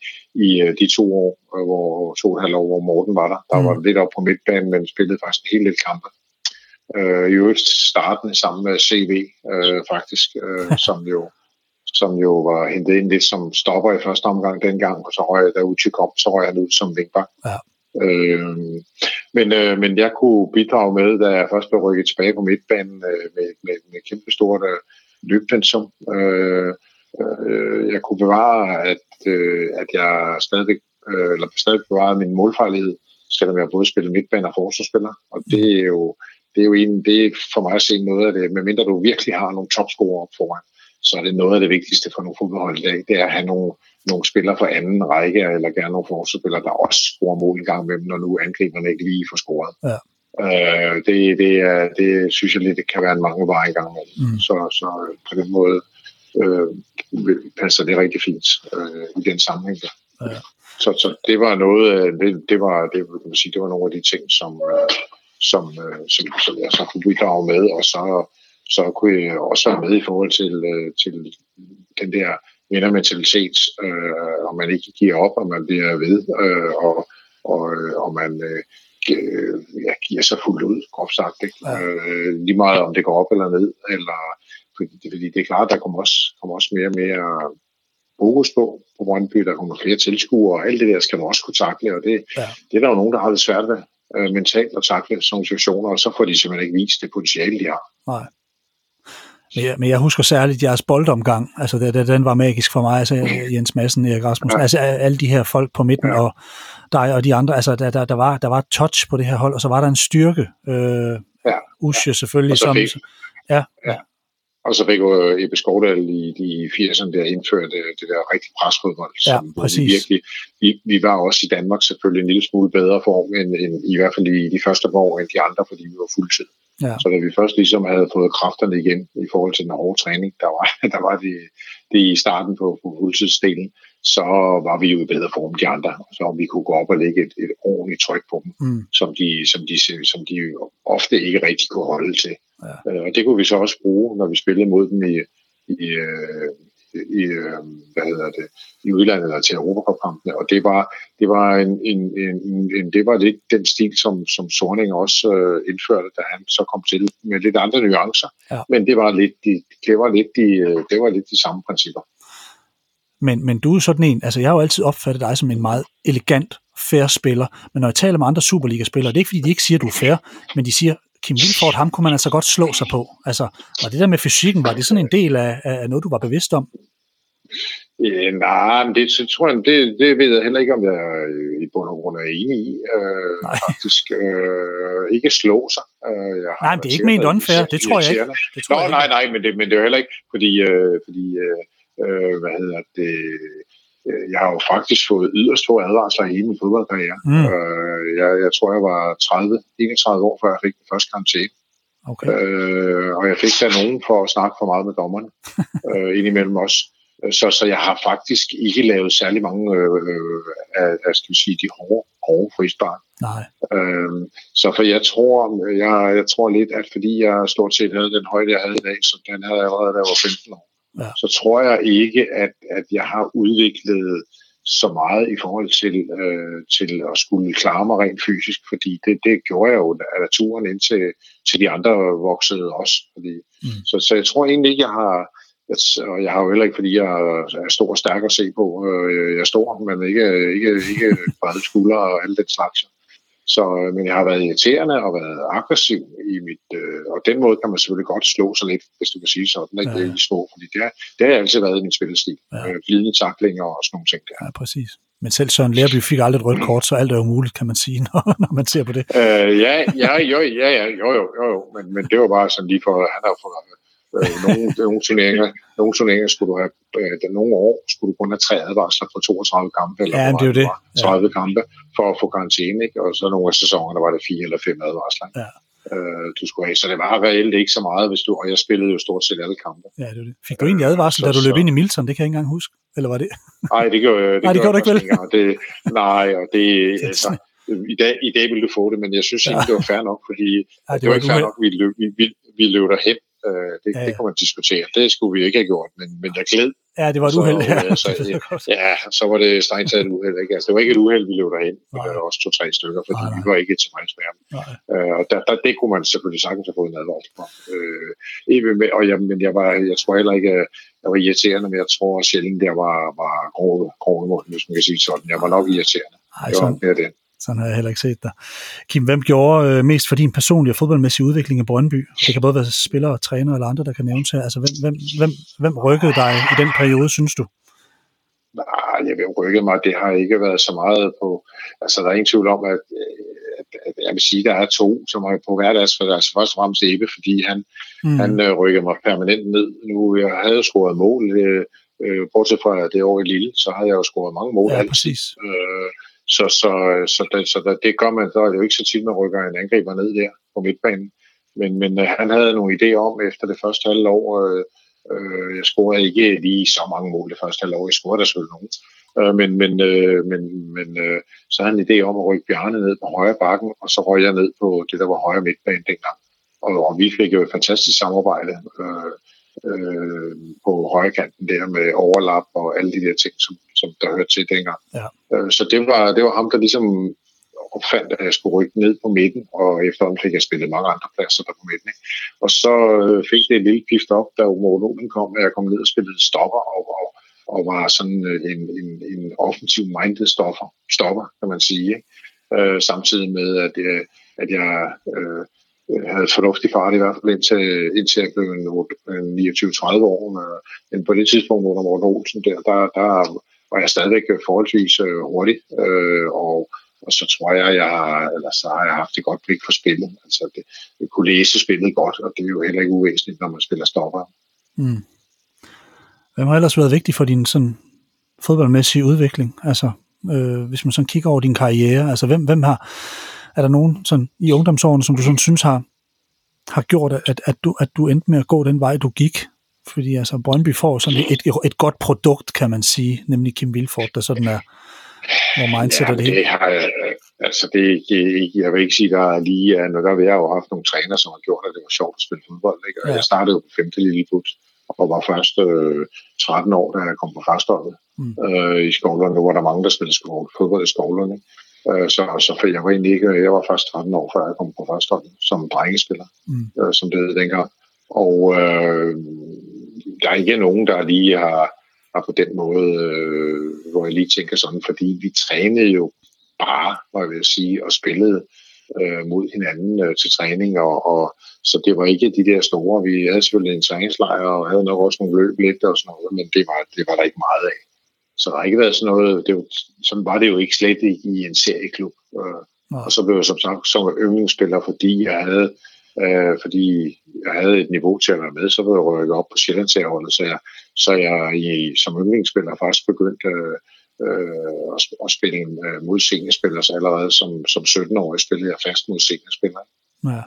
i øh, de to år, øh, hvor to og et halvt år, hvor Morten var der. Der mm. var lidt op på midtbanen, men spillede faktisk en hel del kampe. Øh, I øvrigt startende sammen med CV, øh, faktisk, øh, som jo som jo var hentet ind lidt som stopper i første omgang dengang, og så røg, da Uchi kom, så røg han ud som vinkbak. Ja. Øh, men, øh, men jeg kunne bidrage med, da jeg først blev rykket tilbage på midtbanen øh, med, med, med kæmpe stort øh, løbpensum. Øh, øh, jeg kunne bevare, at, øh, at jeg stadig, øh, eller stadig bevarede min målfejlighed, selvom jeg både spillede midtbane og forsvarsspiller. Og det er jo, det er jo en, det er for mig at se noget af det, medmindre du virkelig har nogle topscorer op foran, så er det noget af det vigtigste for nogle fodboldhold i dag, det er at have nogle, nogle spillere fra anden række, eller gerne nogle forsvarsspillere, der også scorer mål en gang med dem, når nu angriberne ikke lige får scoret. Ja. Øh, det, det, er, det synes jeg lidt, det kan være en mange veje i gang. Mm. Så, så på den måde øh, passer det rigtig fint øh, i den sammenhæng. Der. Ja. Så, så det var noget, det, det var, det, kan man sige, det var nogle af de ting, som, øh, som, øh, som, som jeg så kunne bidrage med, og så, så kunne jeg også være med i forhold til, øh, til den der vindermentalitet, øh, og man ikke giver op, og man bliver ved, øh, og, og, øh, og man øh, ja, giver sig fuldt ud, groft sagt. Ikke? Ja. Øh, lige meget om det går op eller ned, eller, fordi, fordi det er klart, der kommer også, kommer også mere og mere fokus på, på Brøndby, der kommer flere tilskuere, og alt det der skal man også kunne takle, og det, ja. det er der jo nogen, der har det svært ved øh, mentalt at takle som situationer, og så får de simpelthen ikke vist det potentiale, de har. Nej. Men jeg, men jeg husker særligt jeres boldomgang, altså det, det, den var magisk for mig, altså Jens Madsen, Erik Rasmussen, ja. altså alle de her folk på midten, ja. og dig og de andre, altså der, der, der, var, der var et touch på det her hold, og så var der en styrke, øh, ja. Usje selvfølgelig, som... Fik, ja, ja. Og så fik jo Ebbe Skovdal i de 80'erne der indført det, der rigtig presfodbold. Ja, præcis. Vi, virkelig, vi, vi var også i Danmark selvfølgelig en lille smule bedre form, end, end i hvert fald i de første år end de andre, fordi vi var fuldtid. Ja. Så da vi først ligesom havde fået kræfterne igen i forhold til den hårde træning, der var, der var det, det i starten på, på fuldtidsdelen, så var vi jo i bedre form de andre, så vi kunne gå op og lægge et, et ordentligt tryk på dem, mm. som, de, som, de, som de ofte ikke rigtig kunne holde til. Ja. Øh, og det kunne vi så også bruge, når vi spillede mod dem i, i, øh, i, øh, hvad hedder det, i udlandet eller til Europacup-kampene, og det var, det var, en, en, en, en, det var lidt den stil, som, som Sorning også øh, indførte, da han så kom til med lidt andre nuancer. Ja. Men det var lidt de, det var lidt de, det var lidt de samme principper. Men, men du er sådan en, altså jeg har jo altid opfattet dig som en meget elegant, fair spiller, men når jeg taler med andre Superliga-spillere, det er ikke fordi, de ikke siger, at du er fair, men de siger, Kim Vilfort, ham kunne man altså godt slå sig på. Altså, og det der med fysikken, var det sådan en del af, af noget, du var bevidst om? Ja, nej, men det, tror jeg, det, det ved jeg heller ikke, om jeg i bund og grund er enig i. Øh, faktisk øh, ikke slå sig. Øh, jeg nej, men det er ikke ment unfair, det tror jeg ikke. Det tror Nå, jeg nej, nej, men det, men det er jo heller ikke, fordi, øh, fordi øh, øh hvad hedder det, øh, jeg har jo faktisk fået yderst få advarsler i hele min fodboldkarriere. Mm. Øh, jeg, jeg tror, jeg var 30, 31 år, før jeg fik den første karantæne. Okay. Øh, og jeg fik da nogen for at snakke for meget med dommerne, øh, indimellem også. Så, så jeg har faktisk ikke lavet særlig mange øh, af, af skal vi sige, de hårde, hårde frispark. Nej. Øhm, så for jeg tror, jeg, jeg tror lidt, at fordi jeg stort set havde den højde, jeg havde i dag, så den havde jeg allerede, da jeg var 15 år, ja. så tror jeg ikke, at, at jeg har udviklet så meget i forhold til, øh, til at skulle klare mig rent fysisk, fordi det, det gjorde jeg jo af naturen indtil til de andre voksede også. Fordi, mm. så, så jeg tror egentlig ikke, jeg har, og jeg har jo heller ikke, fordi jeg er stor og stærk at se på. Øh, jeg er stor, men ikke, ikke, ikke brede skuldre og alle den slags. Så, øh, men jeg har været irriterende og været aggressiv i mit... Øh, og den måde kan man selvfølgelig godt slå sig lidt, hvis du kan sige sådan, ikke? Ja, ja. i små, fordi det, er, det har altid været min spillestil. Ja. Øh, glidende taklinger og sådan nogle ting der. Ja, præcis. Men selv Søren Lærby fik aldrig et rødt kort, så alt er jo muligt, kan man sige, når, når man ser på det. Øh, ja, ja, jo, ja, ja, jo, jo, jo, jo. Men, men det var bare sådan lige for, han har fået Øh, nogle, nogle, turneringer, nogle turneringer skulle du have, øh, den nogle år skulle du kun have tre advarsler på 32 kampe, eller ja, det er det. 30 ja. kampe, for at få karantæne, ikke? og så nogle af sæsonerne var det fire eller fem advarsler. Ja. Øh, du skulle have. Så det var reelt ikke så meget, hvis du, og jeg spillede jo stort set alle kampe. Ja, det er det. Fik du egentlig advarsel, da du løb ind i Milton? Det kan jeg ikke engang huske. Eller var det? Nej, det gjorde, det nej, det gjorde du ikke vel? Det, nej, og det, altså, i dag, i dag vil du få det, men jeg synes ikke, ja. det var fair nok, fordi Ej, det, det var ikke fair nok, vi løb, vi, vi, vi løb derhen Øh, det, ja, ja. det kunne man diskutere. Det skulle vi ikke have gjort, men, men jeg glæd. Ja, det var et uheld. Ja, så, ja, så var det strengt et uheld. Ikke? Altså, det var ikke et uheld, vi løb derhen. Det var også to-tre stykker, fordi nej, nej. vi var ikke tilfredse med ham. Øh, og der, der, det kunne man selvfølgelig sagtens have fået en advarsel på. Øh, med, og jeg, men jeg, var, jeg tror heller ikke, jeg var irriterende, men jeg tror sjældent, jeg var, var grov, grov imod, hvis man kan sige sådan. Jeg var nok irriterende. Ej, det var mere det. Sådan har jeg heller ikke set dig. Kim, hvem gjorde øh, mest for din personlige og fodboldmæssige udvikling i Brøndby? Det kan både være spillere, træner eller andre, der kan nævnes her. Altså, hvem, hvem, hvem, hvem rykkede dig i den periode, synes du? Nej, jeg vil rykke mig. Det har ikke været så meget på... Altså, der er ingen tvivl om, at, at, at jeg vil sige, at der er to, som er på hverdags, for altså først og fremmest Ebbe, fordi han, mm. han øh, rykkede mig permanent ned. Nu jeg havde scoret mål, øh, øh, bortset fra det år i Lille, så havde jeg jo scoret mange mål. Ja, altid. præcis. Øh, så, så, så, det, så det, det gør man, så er det jo ikke så tit, man rykker en angriber ned der på midtbanen. Men, men øh, han havde nogle idéer om efter det første halvår. Øh, øh, jeg scorede ikke lige så mange mål det første halvår. Jeg scorede der selvfølgelig nogen. Øh, men men, øh, men, men øh, så havde han en idé om at rykke Bjarne ned på højre bakken, og så røg jeg ned på det, der var højre midtbanen dengang. Og, og vi fik jo et fantastisk samarbejde. øh, øh, på højre kanten der med overlap og alle de der ting, som, som der hørte til dengang. Ja. Øh, så det var, det var ham, der ligesom opfandt, at jeg skulle rykke ned på midten, og efterhånden fik jeg spillet mange andre pladser der på midten. Ikke? Og så øh, fik det et lille pift op, da Olsen kom, at jeg kom ned og spillede stopper, og, og, og var sådan øh, en, en, en offensiv minded stopper, stopper kan man sige. Ikke? Øh, samtidig med, at, jeg, at jeg øh, havde fornuftig fart i hvert fald indtil, indtil jeg blev en, en 29-30 år. Men på det tidspunkt under Morten Olsen der, der, der og jeg stadigvæk øh, forholdsvis øh, hurtig. Øh, og, og så tror jeg, jeg har, eller så har jeg haft et godt blik for spillet. Altså det, jeg kunne læse spillet godt, og det er jo heller ikke uvæsentligt, når man spiller stopper. Mm. Hvem har ellers været vigtig for din sådan, fodboldmæssige udvikling? Altså, øh, hvis man sådan kigger over din karriere, altså hvem, hvem har er der nogen sådan, i ungdomsårene, som du sådan synes har, har gjort, at, at, du, at du endte med at gå den vej, du gik? Fordi altså, Brøndby får sådan et, et, godt produkt, kan man sige, nemlig Kim Vilfort, der sådan er, hvor mindset ja, det, det har, altså det, det, jeg vil ikke sige, der er lige, når der har jeg jo haft nogle træner, som har gjort, at det var sjovt at spille fodbold. Ikke? Og ja. jeg startede jo på femte lille put, og var først øh, 13 år, da jeg kom på førsteholdet mm. øh, i skovlerne. Nu var der mange, der spillede fodbold i skovlerne. Øh, så, så for jeg var egentlig ikke, jeg var først 13 år, før jeg kom på første hold som drengespiller, mm. øh, som det hed dengang. Og øh, der er ikke nogen, der lige har, har på den måde, øh, hvor jeg lige tænker sådan, fordi vi trænede jo bare, hvad jeg vil sige, og spillede øh, mod hinanden øh, til træning, og, og så det var ikke de der store. Vi havde selvfølgelig en træningslejr, og havde nok også nogle løb lidt og sådan noget, men det var, det var der ikke meget af. så der har ikke været sådan noget, det var, sådan var det jo ikke slet ikke i en serieklub. Øh, og så blev jeg som sagt som yndlingsspiller, fordi jeg havde øh, fordi jeg havde et niveau til at være med, så var jeg rykket op på Sjællandsherholdet, så jeg, så jeg i, som yndlingsspiller faktisk begyndt øh, øh, at, at spille øh, mod seniorspillere, så allerede som, som 17-årig spillede jeg fast mod seniorspillere. Ja.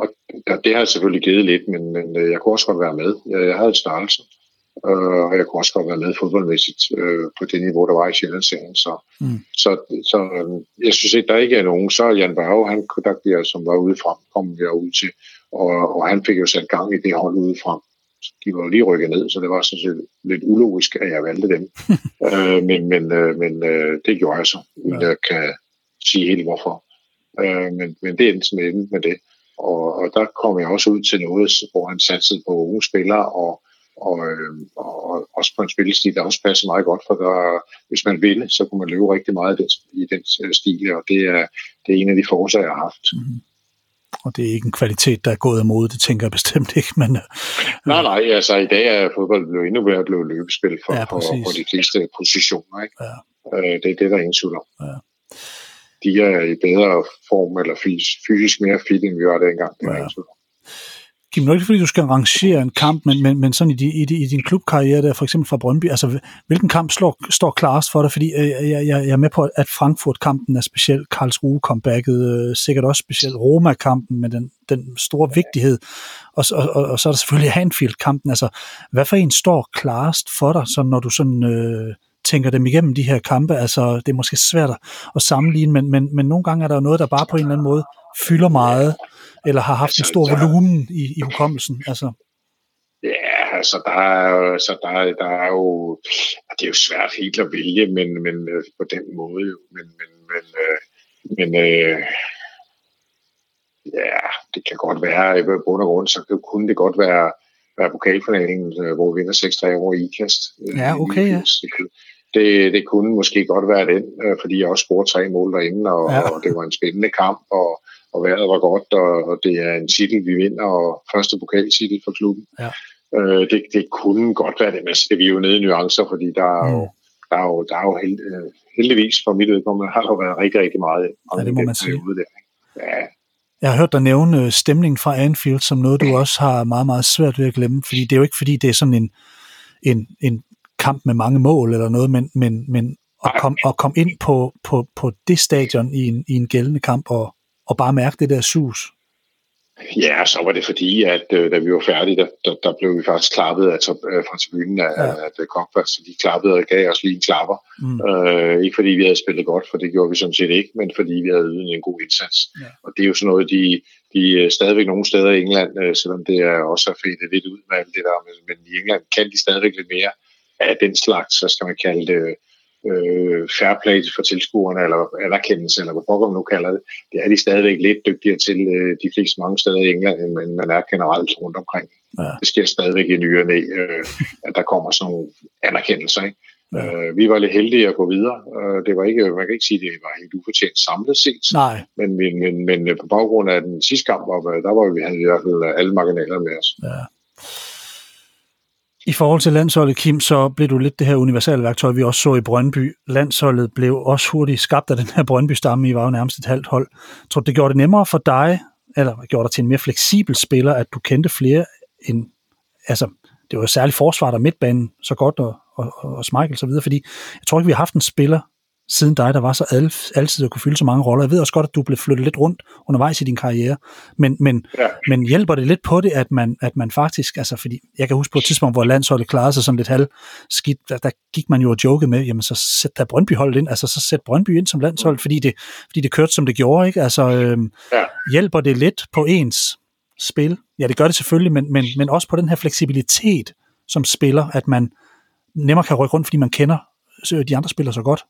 Og der, det har selvfølgelig givet lidt, men, men øh, jeg kunne også godt være med. Jeg, jeg havde et størrelse. Øh, og jeg kunne også godt være med fodboldmæssigt øh, på det niveau, der var i Sjællandsserien. Så, mm. så, så øh, jeg synes ikke, der ikke er nogen. Så Jan Berge, han kontaktede som var ude frem, kom jeg ud til. Og, og han fik jo sat gang i det hold ude frem. De var lige rykket ned, så det var sådan set lidt ulogisk, at jeg valgte dem. øh, men men, øh, men øh, det gjorde jeg så, uden ja. jeg kan sige helt hvorfor. Øh, men, men det endte med, med det. Og, og der kom jeg også ud til noget, hvor han satsede på unge spillere, og og, øh, og også på en spillestil, der også passer meget godt, for der, hvis man ville, så kunne man løbe rigtig meget i den, i den øh, stil, og det er, det er en af de forser, jeg har haft. Mm-hmm. Og det er ikke en kvalitet, der er gået imod, det tænker jeg bestemt ikke. Men, øh, nej, nej, altså i dag er fodbold blevet endnu mere blevet løbespil for, ja, for, for de fleste positioner. Ikke? Ja. Øh, det er det, der er ingen tvivl om. Ja. De er i bedre form eller fysisk, fysisk mere fit, end vi var dengang. Det er ja. ingen tvivl om. Kim, det er ikke fordi, du skal rangere en kamp, men, men, men sådan i, di, i, di, i din klubkarriere, der for eksempel fra Brøndby, altså hvilken kamp slår, står klarest for dig? Fordi øh, jeg, jeg, jeg er med på, at Frankfurt-kampen er speciel, Karlsruhe comebacket, øh, sikkert også specielt Roma-kampen med den, den store vigtighed, og, og, og, og så er der selvfølgelig Hanfield-kampen. Altså, hvad for en står klarest for dig, så når du sådan... Øh, tænker dem igennem de her kampe. Altså, det er måske svært at sammenligne, men, men, men nogle gange er der jo noget, der bare på en eller anden måde fylder meget eller har haft altså, en stor der, volumen i, i hukommelsen? Altså. Ja, altså der er, så der, der er jo, det er jo svært helt at vælge, men, men øh, på den måde jo, men, men, men, øh, men øh, ja, det kan godt være, i bund og grund, så kunne det godt være, være pokalfinalen, øh, hvor vi vinder 6-3 over i IKAST. Ja, okay, ja. Det, det kunne måske godt være den, fordi jeg også scorede tre mål derinde, og, ja. og det var en spændende kamp, og, og vejret var godt, og, og det er en titel, vi vinder, og første pokaltitel for klubben. Ja. Øh, det, det kunne godt være det, men så er vi jo nede i nuancer, fordi der er jo, mm. der er jo, der er jo held, øh, heldigvis for mit udkommende har der været rigtig, rigtig meget. Ja, det må man sige. Der. Ja. Jeg har hørt dig nævne øh, stemningen fra Anfield som noget, du også har meget, meget svært ved at glemme, fordi det er jo ikke, fordi det er sådan en, en, en kamp med mange mål eller noget, men, men, men at komme kom ind på, på, på det stadion i en, i en gældende kamp og, og bare mærke det der sus? Ja, så var det fordi, at øh, da vi var færdige, der, der, der blev vi faktisk klappet af, øh, fra tribunen af, ja. af Kokvast, så de klappede og gav os lige en klapper. Mm. Øh, ikke fordi vi havde spillet godt, for det gjorde vi sådan set ikke, men fordi vi havde ydet en god indsats. Ja. Og det er jo sådan noget, de, de øh, stadigvæk nogle steder i England, øh, selvom det er også er fedt lidt ud med alt det der, men, men i England kan de stadigvæk lidt mere af den slags, så skal man kalde det øh, fair play for tilskuerne, eller anerkendelse, eller hvad pokker man nu kalder det, det er de stadigvæk lidt dygtigere til øh, de fleste mange steder i England, end man er generelt rundt omkring. Ja. Det sker stadigvæk i nyerne, øh, at der kommer sådan nogle anerkendelser. Ikke? Ja. Øh, vi var lidt heldige at gå videre. Øh, det var ikke, man kan ikke sige, at det var helt ufortjent samlet set. Nej. Men, men, men, men på baggrund af den sidste kamp, der var vi havde i hvert fald alle marginaler med os. Ja. I forhold til landsholdet, Kim, så blev du lidt det her universelle værktøj, vi også så i Brøndby. Landsholdet blev også hurtigt skabt af den her Brøndby-stamme. I var jo nærmest et halvt hold. Tror du, det gjorde det nemmere for dig, eller gjorde dig til en mere fleksibel spiller, at du kendte flere end... Altså, det var jo særligt forsvaret og midtbanen så godt, og, og, og Schmeichel og så videre, fordi jeg tror ikke, vi har haft en spiller, siden dig, der var så al, altid at kunne fylde så mange roller. Jeg ved også godt, at du blev flyttet lidt rundt undervejs i din karriere, men, men, ja. men hjælper det lidt på det, at man, at man faktisk, altså fordi, jeg kan huske på et tidspunkt, hvor landsholdet klarede sig sådan lidt halv skidt, der, der gik man jo og jokede med, jamen så sæt der Brøndby holdet ind, altså så sæt Brøndby ind som landshold, fordi det, fordi det kørte, som det gjorde, ikke? Altså, øhm, ja. hjælper det lidt på ens spil? Ja, det gør det selvfølgelig, men, men, men også på den her fleksibilitet som spiller, at man nemmere kan rykke rundt, fordi man kender de andre spillere så godt.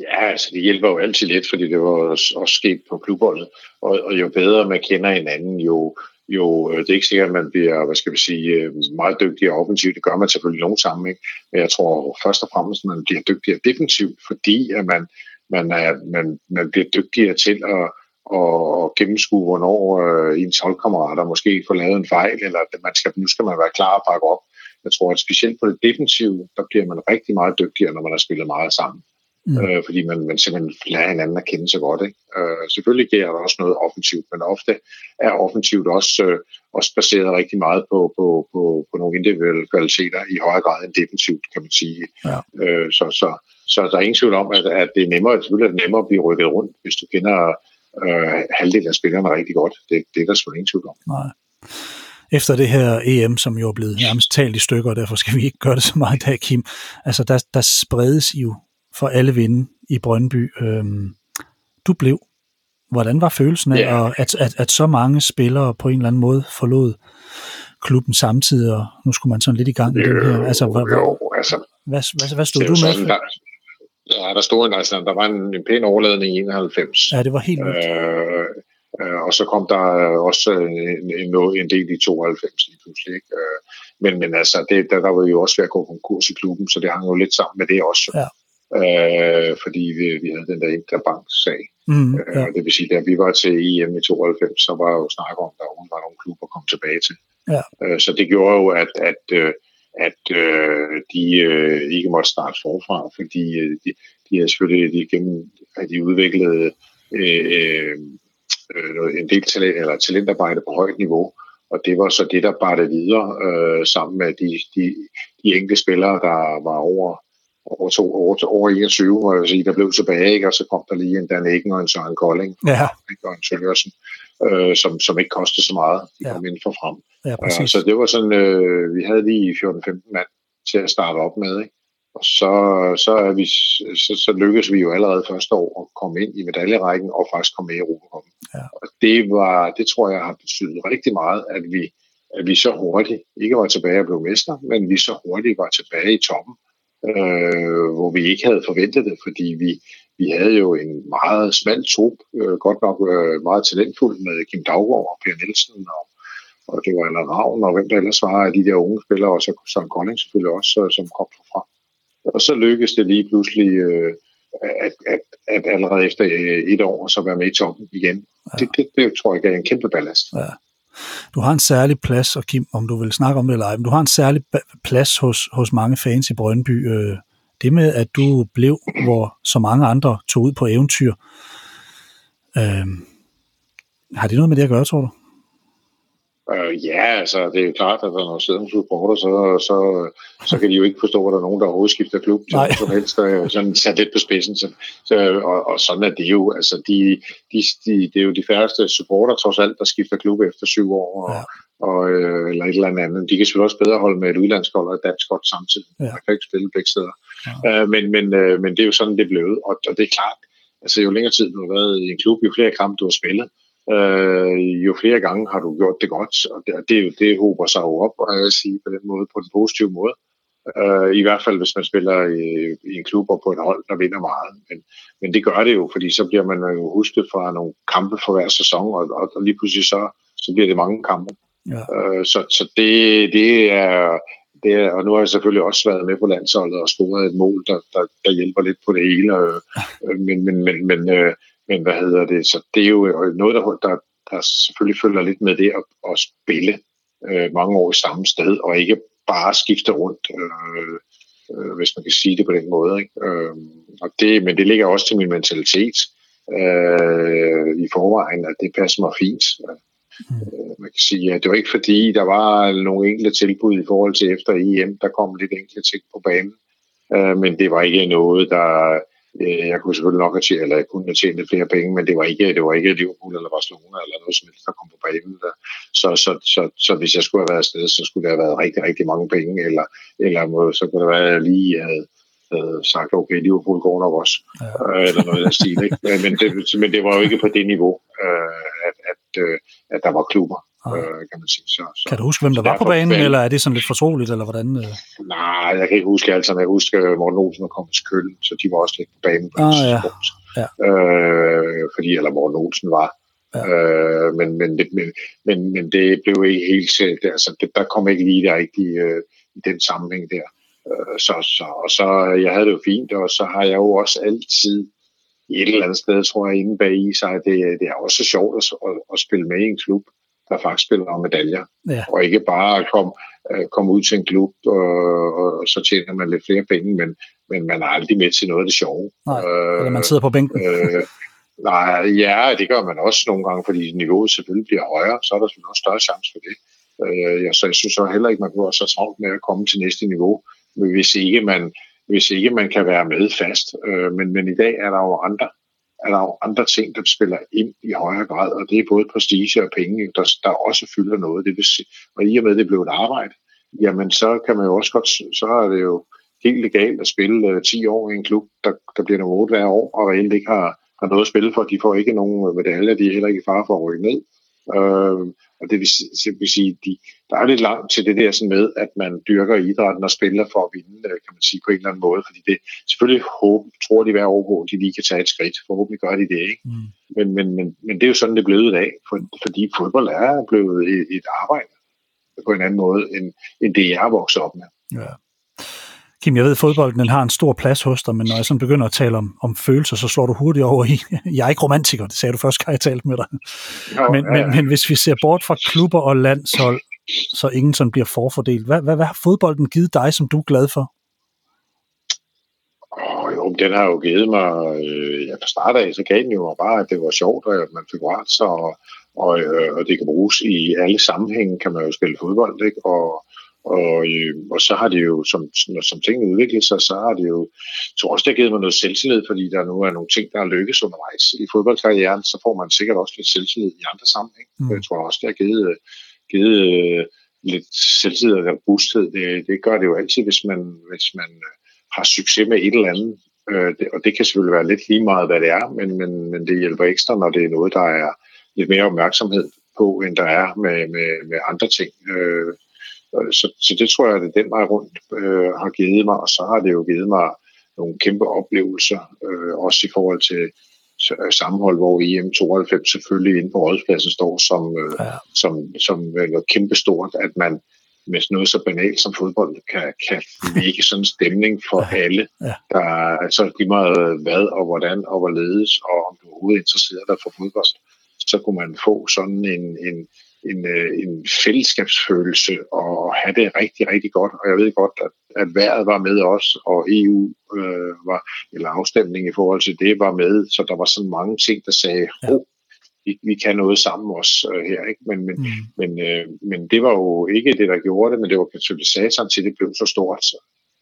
Ja, altså det hjælper jo altid lidt, fordi det var også, også sket på klubholdet. Og, og jo bedre man kender hinanden, jo, jo øh, det er ikke sikkert, at man bliver, hvad skal vi sige, øh, meget dygtigere offensivt. Det gør man selvfølgelig nogen sammen, Men jeg tror først og fremmest, at man bliver dygtigere defensivt, fordi at man, man, er, man, man bliver dygtigere til at, at, gennemskue, hvornår øh, ens holdkammerater måske får lavet en fejl, eller at man skal, nu skal man være klar og pakke op jeg tror, at specielt på det defensive, der bliver man rigtig meget dygtigere, når man har spillet meget sammen. Mm. Øh, fordi man, man simpelthen lærer hinanden at kende så godt. Ikke? Øh, selvfølgelig giver der også noget offensivt, men ofte er offensivt også, øh, også baseret rigtig meget på, på, på, på nogle individuelle kvaliteter i højere grad end defensivt, kan man sige. Ja. Øh, så, så, så der er ingen tvivl om, at, at det er nemmere, selvfølgelig er det nemmere at blive rykket rundt, hvis du kender øh, halvdelen af spillerne rigtig godt. Det, det er der selvfølgelig ingen tvivl om. Nej efter det her EM, som jo er blevet nærmest talt i stykker, og derfor skal vi ikke gøre det så meget i dag, Kim. Altså, der, der spredes jo for alle vinde i Brøndby. Øhm, du blev. Hvordan var følelsen af, yeah. at, at, at så mange spillere på en eller anden måde forlod klubben samtidig, og nu skulle man sådan lidt i gang med det her? Altså, hvad, jo, altså, hvad, hvad, hvad stod du med? Sådan, der, ja, der stod en, altså, der var en, en pæn overladning i 91. Ja, det var helt vildt. Øh, øh, og så kom der også en, en, en del i 92 lige pludselig. Ikke? Øh, men, men altså, det, der, der var jo også ved at gå konkurs i klubben, så det hang jo lidt sammen med det også. Ja øh, fordi vi, vi havde den der interbank-sag. Mm, øh, ja. øh, det vil sige, da vi var til EM i 92, så var jo snak om, at der var nogle klubber kom tilbage til. Ja. Øh, så det gjorde jo, at, at, øh, at øh, de øh, ikke måtte starte forfra, fordi øh, de, de havde selvfølgelig de gennem, at de udviklede øh, øh, en del talent, eller talentarbejde på højt niveau, og det var så det, der bare det videre øh, sammen med de, de, de enkelte spillere, der var over over, to, over, over 21, hvor jeg sige, der blev tilbage, ikke? og så kom der lige en Dan Eggen og en Søren Kolding ja. og en Sølvørsen, øh, som, som ikke kostede så meget. De ja. kom ind for frem. Ja, øh, så det var sådan, øh, vi havde lige 14-15 mand til at starte op med, ikke? Og så, så, er vi, så, så lykkedes vi jo allerede første år at komme ind i medaljerækken og faktisk komme med i Europa. Ja. Og det, var, det tror jeg har betydet rigtig meget, at vi, at vi så hurtigt ikke var tilbage og blev mester, men vi så hurtigt var tilbage i toppen øh, hvor vi ikke havde forventet det, fordi vi, vi havde jo en meget smal trup, øh, godt nok øh, meget talentfuld med Kim Daggaard og Per Nielsen, og, og det var Anna Ravn, og hvem der ellers var af de der unge spillere, og så Søren Kolding selvfølgelig også, øh, som kom fra. Og så lykkedes det lige pludselig, øh, at, at, at allerede efter øh, et år, så være med i toppen igen. Ja. Det, det, det tror jeg er en kæmpe ballast. Ja. Du har en særlig plads, og Kim, om du vil snakke om det eller ej, men du har en særlig plads hos, hos mange fans i Brøndby. Øh, det med, at du blev, hvor så mange andre tog ud på eventyr, øh, har det noget med det at gøre, tror du? Øh, ja, altså det er klart, at når sidder supporter, så, så, så kan de jo ikke forstå, at der er nogen, der overhovedet skifter klub til som helst. Der er sådan sat lidt på spidsen. Så, så, og, og, sådan er det jo. Altså, de, de, de, det er jo de færreste supporter, trods alt, der skifter klub efter syv år. Og, ja. og, øh, eller et eller andet. De kan selvfølgelig også bedre holde med et udlandshold og et dansk hold samtidig. Ja. Man kan ikke spille begge steder. Ja. Øh, men, men, øh, men det er jo sådan, det blevet. Og, og det er klart, altså jo længere tid du har været i en klub, jo flere kampe du har spillet, øh, jo flere gange har du gjort det godt, og det, det, det håber sig jo op, og jeg sige, på den måde, på den positive måde. Øh, I hvert fald, hvis man spiller i, i en klub og på et hold, der vinder meget. Men, men det gør det jo, fordi så bliver man jo husket fra nogle kampe for hver sæson, og, og, og lige pludselig så, så bliver det mange kampe. Ja. Øh, så så det, det er det er, og nu har jeg selvfølgelig også været med på landsholdet og scoret et mål, der, der, der hjælper lidt på det hele. Øh, men, men, men, men, øh, men hvad hedder det? Så det er jo noget, der, der, der selvfølgelig følger lidt med det at, at spille øh, mange år i samme sted, og ikke bare skifte rundt, øh, øh, hvis man kan sige det på den måde. Ikke? Øh, og det, men det ligger også til min mentalitet øh, i forvejen, at det passer mig fint. Mm. Øh, man kan sige, at det var ikke fordi, der var nogle enkelte tilbud i forhold til efter EM, der kom lidt enkelte ting på banen, øh, men det var ikke noget, der Øh, jeg kunne selvfølgelig nok have tjent, eller jeg kunne have tjent lidt flere penge, men det var ikke, det var ikke Liverpool eller Barcelona eller noget som helst, der kom på banen. Der. Så, så, så, så, hvis jeg skulle have været afsted, så skulle det have været rigtig, rigtig mange penge, eller, eller så kunne det være, at jeg lige havde, havde sagt, okay, Liverpool går nok også, ja. øh, eller noget af stil. Ikke? Men, det, men det var jo ikke på det niveau, øh, at, at, øh, at der var klubber, øh, kan man sige. Så, så, kan du huske, hvem der var på banen, eller er det sådan lidt fortroligt, eller hvordan? Øh? Nej, jeg kan ikke huske alt sammen. Jeg husker Morten Olsen og Kompens Køl, så de var også lidt på banen på ah, ja. Ja. Øh, fordi, eller Morten Olsen var. Ja. Øh, men, men, men, men, men det blev ikke helt set. Altså, det, der kom ikke lige der rigtig øh, i den sammenhæng der. Øh, så, så, og så, jeg havde det jo fint, og så har jeg jo også altid et eller andet sted, tror jeg, inde bag i sig, det, det er også sjovt at, at, at spille med i en klub, der faktisk spiller om medaljer. Ja. Og ikke bare komme øh, kom ud til en klub, og, og, og så tjener man lidt flere penge, men, men man er aldrig med til noget af det sjove. Nej, eller man sidder på bænken. Øh, nej, ja, det gør man også nogle gange, fordi niveauet selvfølgelig bliver højere, så er der selvfølgelig også større chance for det. Øh, ja, så jeg synes så heller ikke, man være så travlt med at komme til næste niveau, hvis ikke man, hvis ikke man kan være med fast. Øh, men, men i dag er der jo andre er der jo andre ting, der spiller ind i højere grad, og det er både prestige og penge, der, der også fylder noget. Det vil sige, og i og med, at det blev et arbejde, jamen så kan man jo også godt, så er det jo helt legalt at spille øh, uh, 10 år i en klub, der, der bliver nummer 8 hver år, og reelt ikke har, har noget at spille for. De får ikke nogen medaljer, de er heller ikke i fare for at rykke ned. Øh, og det vil, det vil sige, de, der er lidt langt til det der sådan med, at man dyrker idrætten og spiller for at vinde, øh, kan man sige, på en eller anden måde. Fordi det selvfølgelig håber, tror de hver år de lige kan tage et skridt. Forhåbentlig gør de det, ikke? Mm. Men, men, men, men det er jo sådan, det er blevet i dag, for, fordi fodbold er blevet et, et arbejde på en anden måde, end, end det jeg er vokset op med. Ja. Kim, jeg ved, at fodbolden den har en stor plads hos dig, men når jeg sådan begynder at tale om, om følelser, så slår du hurtigt over i, jeg er ikke romantiker, det sagde du først, kan jeg talt med dig. Jo, men, ja, ja. Men, men hvis vi ser bort fra klubber og landshold, så ingen sådan bliver forfordelt, hvad, hvad, hvad har fodbolden givet dig, som du er glad for? Oh, jo, den har jo givet mig, øh, ja, fra start af, så gav den jo bare, at det var sjovt, at man fik ret sig, og, og, øh, og det kan bruges i alle sammenhænge, kan man jo spille fodbold, ikke? Og, og, øh, og så har det jo, som, som tingene udvikler sig, så har det jo, jeg tror også, det har givet mig noget selvtillid, fordi der nu er nogle ting, der er lykkes undervejs i fodboldkarrieren, så får man sikkert også lidt selvtillid i andre sammenhæng. Mm. Jeg tror også, det har givet, givet øh, lidt selvtid og robusthed. Det, det gør det jo altid, hvis man, hvis man øh, har succes med et eller andet. Øh, det, og det kan selvfølgelig være lidt lige meget, hvad det er, men, men, men det hjælper ekstra, når det er noget, der er lidt mere opmærksomhed på, end der er med, med, med andre ting. Øh, så, så det tror jeg, at den vej rundt øh, har givet mig, og så har det jo givet mig nogle kæmpe oplevelser, øh, også i forhold til sammenhold, hvor EM92 selvfølgelig inde på rådspladsen står som, øh, ja. som, som noget kæmpe stort, at man med noget så banalt som fodbold kan, kan ikke sådan en stemning for ja. alle, ja. der altså lige meget hvad og hvordan og hvorledes, og om du overhovedet interesserer dig for fodbold, så kunne man få sådan en, en, en, øh, en fællesskabsfølelse og have det rigtig, rigtig godt. Og jeg ved godt, at, at vejret var med os, og EU øh, var, eller afstemning i forhold til det var med, så der var sådan mange ting, der sagde, ja. oh, vi, vi kan noget sammen også øh, her. Ikke? Men, men, mm. men, øh, men det var jo ikke det, der gjorde det, men det var katalysatoren til, det blev så stort.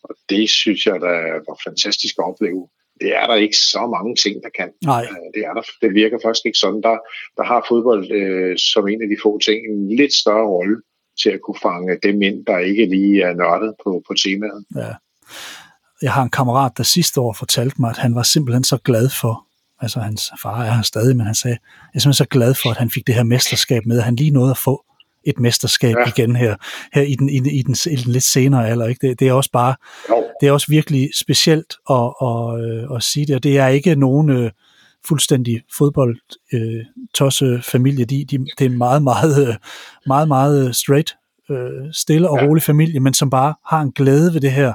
Og det synes jeg, der var fantastisk at opleve det er der ikke så mange ting, der kan. Nej. Øh, det, er der, det virker faktisk ikke sådan. Der, der har fodbold øh, som en af de få ting en lidt større rolle til at kunne fange dem ind, der ikke lige er nørdet på, på temaet. Ja. Jeg har en kammerat, der sidste år fortalte mig, at han var simpelthen så glad for, altså hans far er her stadig, men han sagde, jeg er simpelthen så glad for, at han fik det her mesterskab med, at han lige nåede at få et mesterskab ja. igen her, her i, den, i, den, i, den, i den lidt senere alder. Ikke? Det, det er også bare, jo. det er også virkelig specielt at, at, øh, at sige det, og det er ikke nogen øh, fuldstændig fodbold øh, tosse familie. De, de, det er en meget, meget, øh, meget, meget straight, øh, stille og ja. rolig familie, men som bare har en glæde ved det her.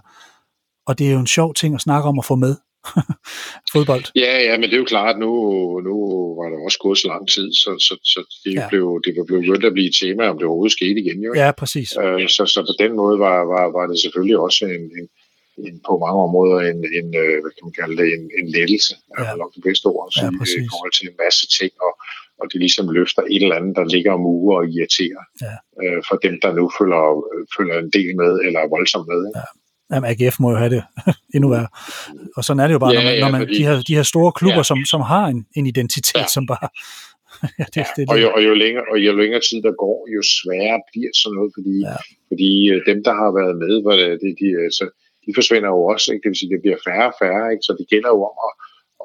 Og det er jo en sjov ting at snakke om at få med. fodbold. Ja, ja, men det er jo klart, nu, nu var der også gået så lang tid, så, så, så det, ja. blev, det blev begyndt at blive et tema, om det overhovedet skete igen. Jo. Ja, præcis. Øh, så, så på den måde var, var, var det selvfølgelig også en, en, en på mange områder en, en øh, hvad kan man kalde det, en, en lettelse, ja. er nok det bedste ord at sige, ja, i forhold til en masse ting, og, og det ligesom løfter et eller andet, der ligger om uger og irriterer ja. øh, for dem, der nu følger, følger en del med, eller er voldsomt med. Ikke? Ja. Jamen, AGF må jo have det endnu værre. Og sådan er det jo bare, ja, når man, ja, når man fordi, de, her, de her store klubber, ja. som, som har en, en identitet, ja. som bare... ja, det, ja, det, det. Og, jo, og, jo længere, og jo længere tid der går, jo sværere bliver sådan noget, fordi, ja. fordi øh, dem, der har været med, hvor det, de, de, så, de forsvinder jo også. Ikke? Det vil sige, det bliver færre og færre, ikke? så det gælder jo om at,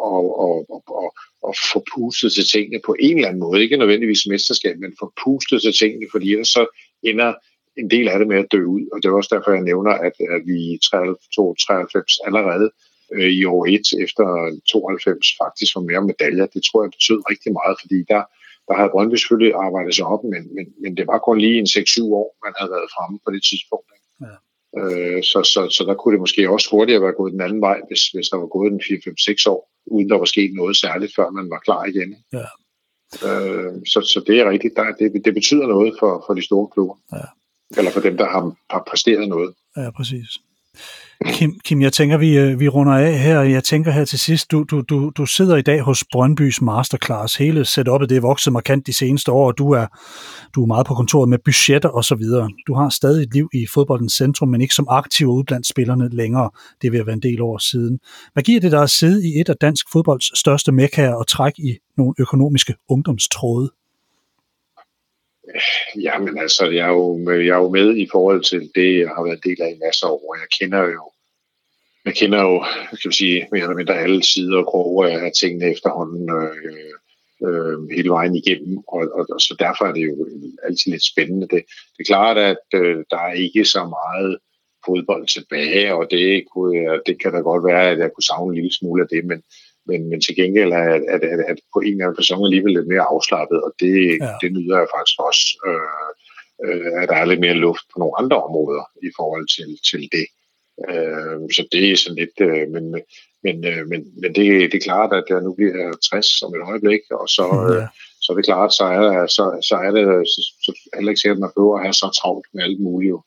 og, og, og, og, og få pustet til tingene på en eller anden måde. Ikke nødvendigvis mesterskab, men få pustet til tingene, fordi ellers så ender en del af det med at dø ud, og det er også derfor, jeg nævner, at, at vi i 93 allerede øh, i år 1 efter 92 faktisk var mere medaljer. Det tror jeg betød rigtig meget, fordi der, der havde Brøndby selvfølgelig arbejdet sig op, men, men, men det var kun lige en 6-7 år, man havde været fremme på det tidspunkt. Ikke? Ja. Øh, så, så, så der kunne det måske også hurtigere være gået den anden vej, hvis, hvis der var gået en 4-5-6 år, uden der var sket noget særligt, før man var klar igen. Ja. Øh, så, så det er rigtigt. Der, det, det betyder noget for, for de store klubber. Ja. Eller for dem, der har, har præsteret noget. Ja, præcis. Kim, Kim, jeg tænker, vi, øh, vi runder af her. Jeg tænker her til sidst, du, du, du, du sidder i dag hos Brøndbys Masterclass. Hele setupet det er vokset markant de seneste år, og du er, du er meget på kontoret med budgetter og så videre. Du har stadig et liv i fodboldens centrum, men ikke som aktiv ude blandt spillerne længere. Det vil være en del år siden. Hvad giver det dig at sidde i et af dansk fodbolds største mekkaer og trække i nogle økonomiske ungdomstråde? Jamen altså, jeg er, jo, jeg er jo med i forhold til det, jeg har været del af i masser af år. Jeg kender jo, jeg kender jo, kan man sige, mere eller mindre alle sider og kroge af tingene efterhånden øh, øh, hele vejen igennem, og, og, og så derfor er det jo altid lidt spændende. Det, det er klart, at øh, der er ikke så meget fodbold tilbage, og det, kunne, det kan da godt være, at jeg kunne savne en lille smule af det, men, men, men til gengæld er, at, at, at på en eller anden person alligevel lidt mere afslappet, og det, ja. det nyder jeg faktisk også, øh, øh, at der er lidt mere luft på nogle andre områder i forhold til, til det. Øh, så det er sådan lidt, øh, men, men, øh, men, men det, det er klart, at jeg nu bliver 60 om et øjeblik, og så, øh, ja. så er det klart, så er, så, så er det så, så heller ikke sikkert, at man behøver at have så travlt med alt muligt.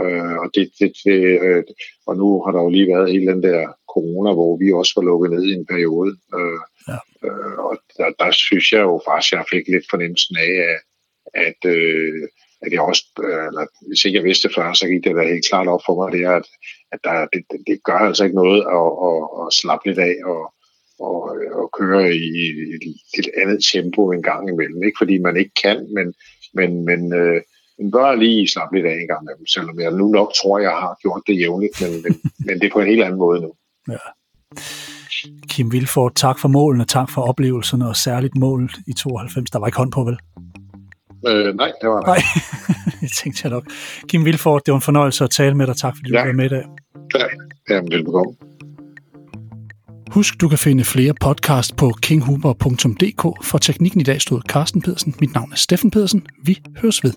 Øh, og, det, det, det, øh, og nu har der jo lige været hele den der corona, hvor vi også var lukket ned i en periode. Øh, ja. øh, og der, der synes jeg jo faktisk, at jeg fik lidt fornemmelsen af, at, at, øh, at jeg også, øh, eller hvis ikke jeg vidste det før, så gik det da helt klart op for mig, det er, at, at der, det, det gør altså ikke noget at, at, at slappe lidt af og, og, og køre i et lidt andet tempo en gang imellem. Ikke fordi man ikke kan, men, men, men øh, man bør lige slappe lidt af en gang imellem, selvom jeg nu nok tror, jeg har gjort det jævnligt, men, men, men det er på en helt anden måde nu. Ja. Kim Vilfort, tak for målene, tak for oplevelserne, og særligt målet i 92. Der var ikke hånd på, vel? Øh, nej, det var der. Nej, jeg tænkte jeg nok. Kim Vilfort, det var en fornøjelse at tale med dig. Tak fordi du ja. var med i dag. Ja, jamen, velbekomme. Husk, du kan finde flere podcast på kinghuber.dk. For teknikken i dag stod Carsten Pedersen. Mit navn er Steffen Pedersen. Vi høres ved.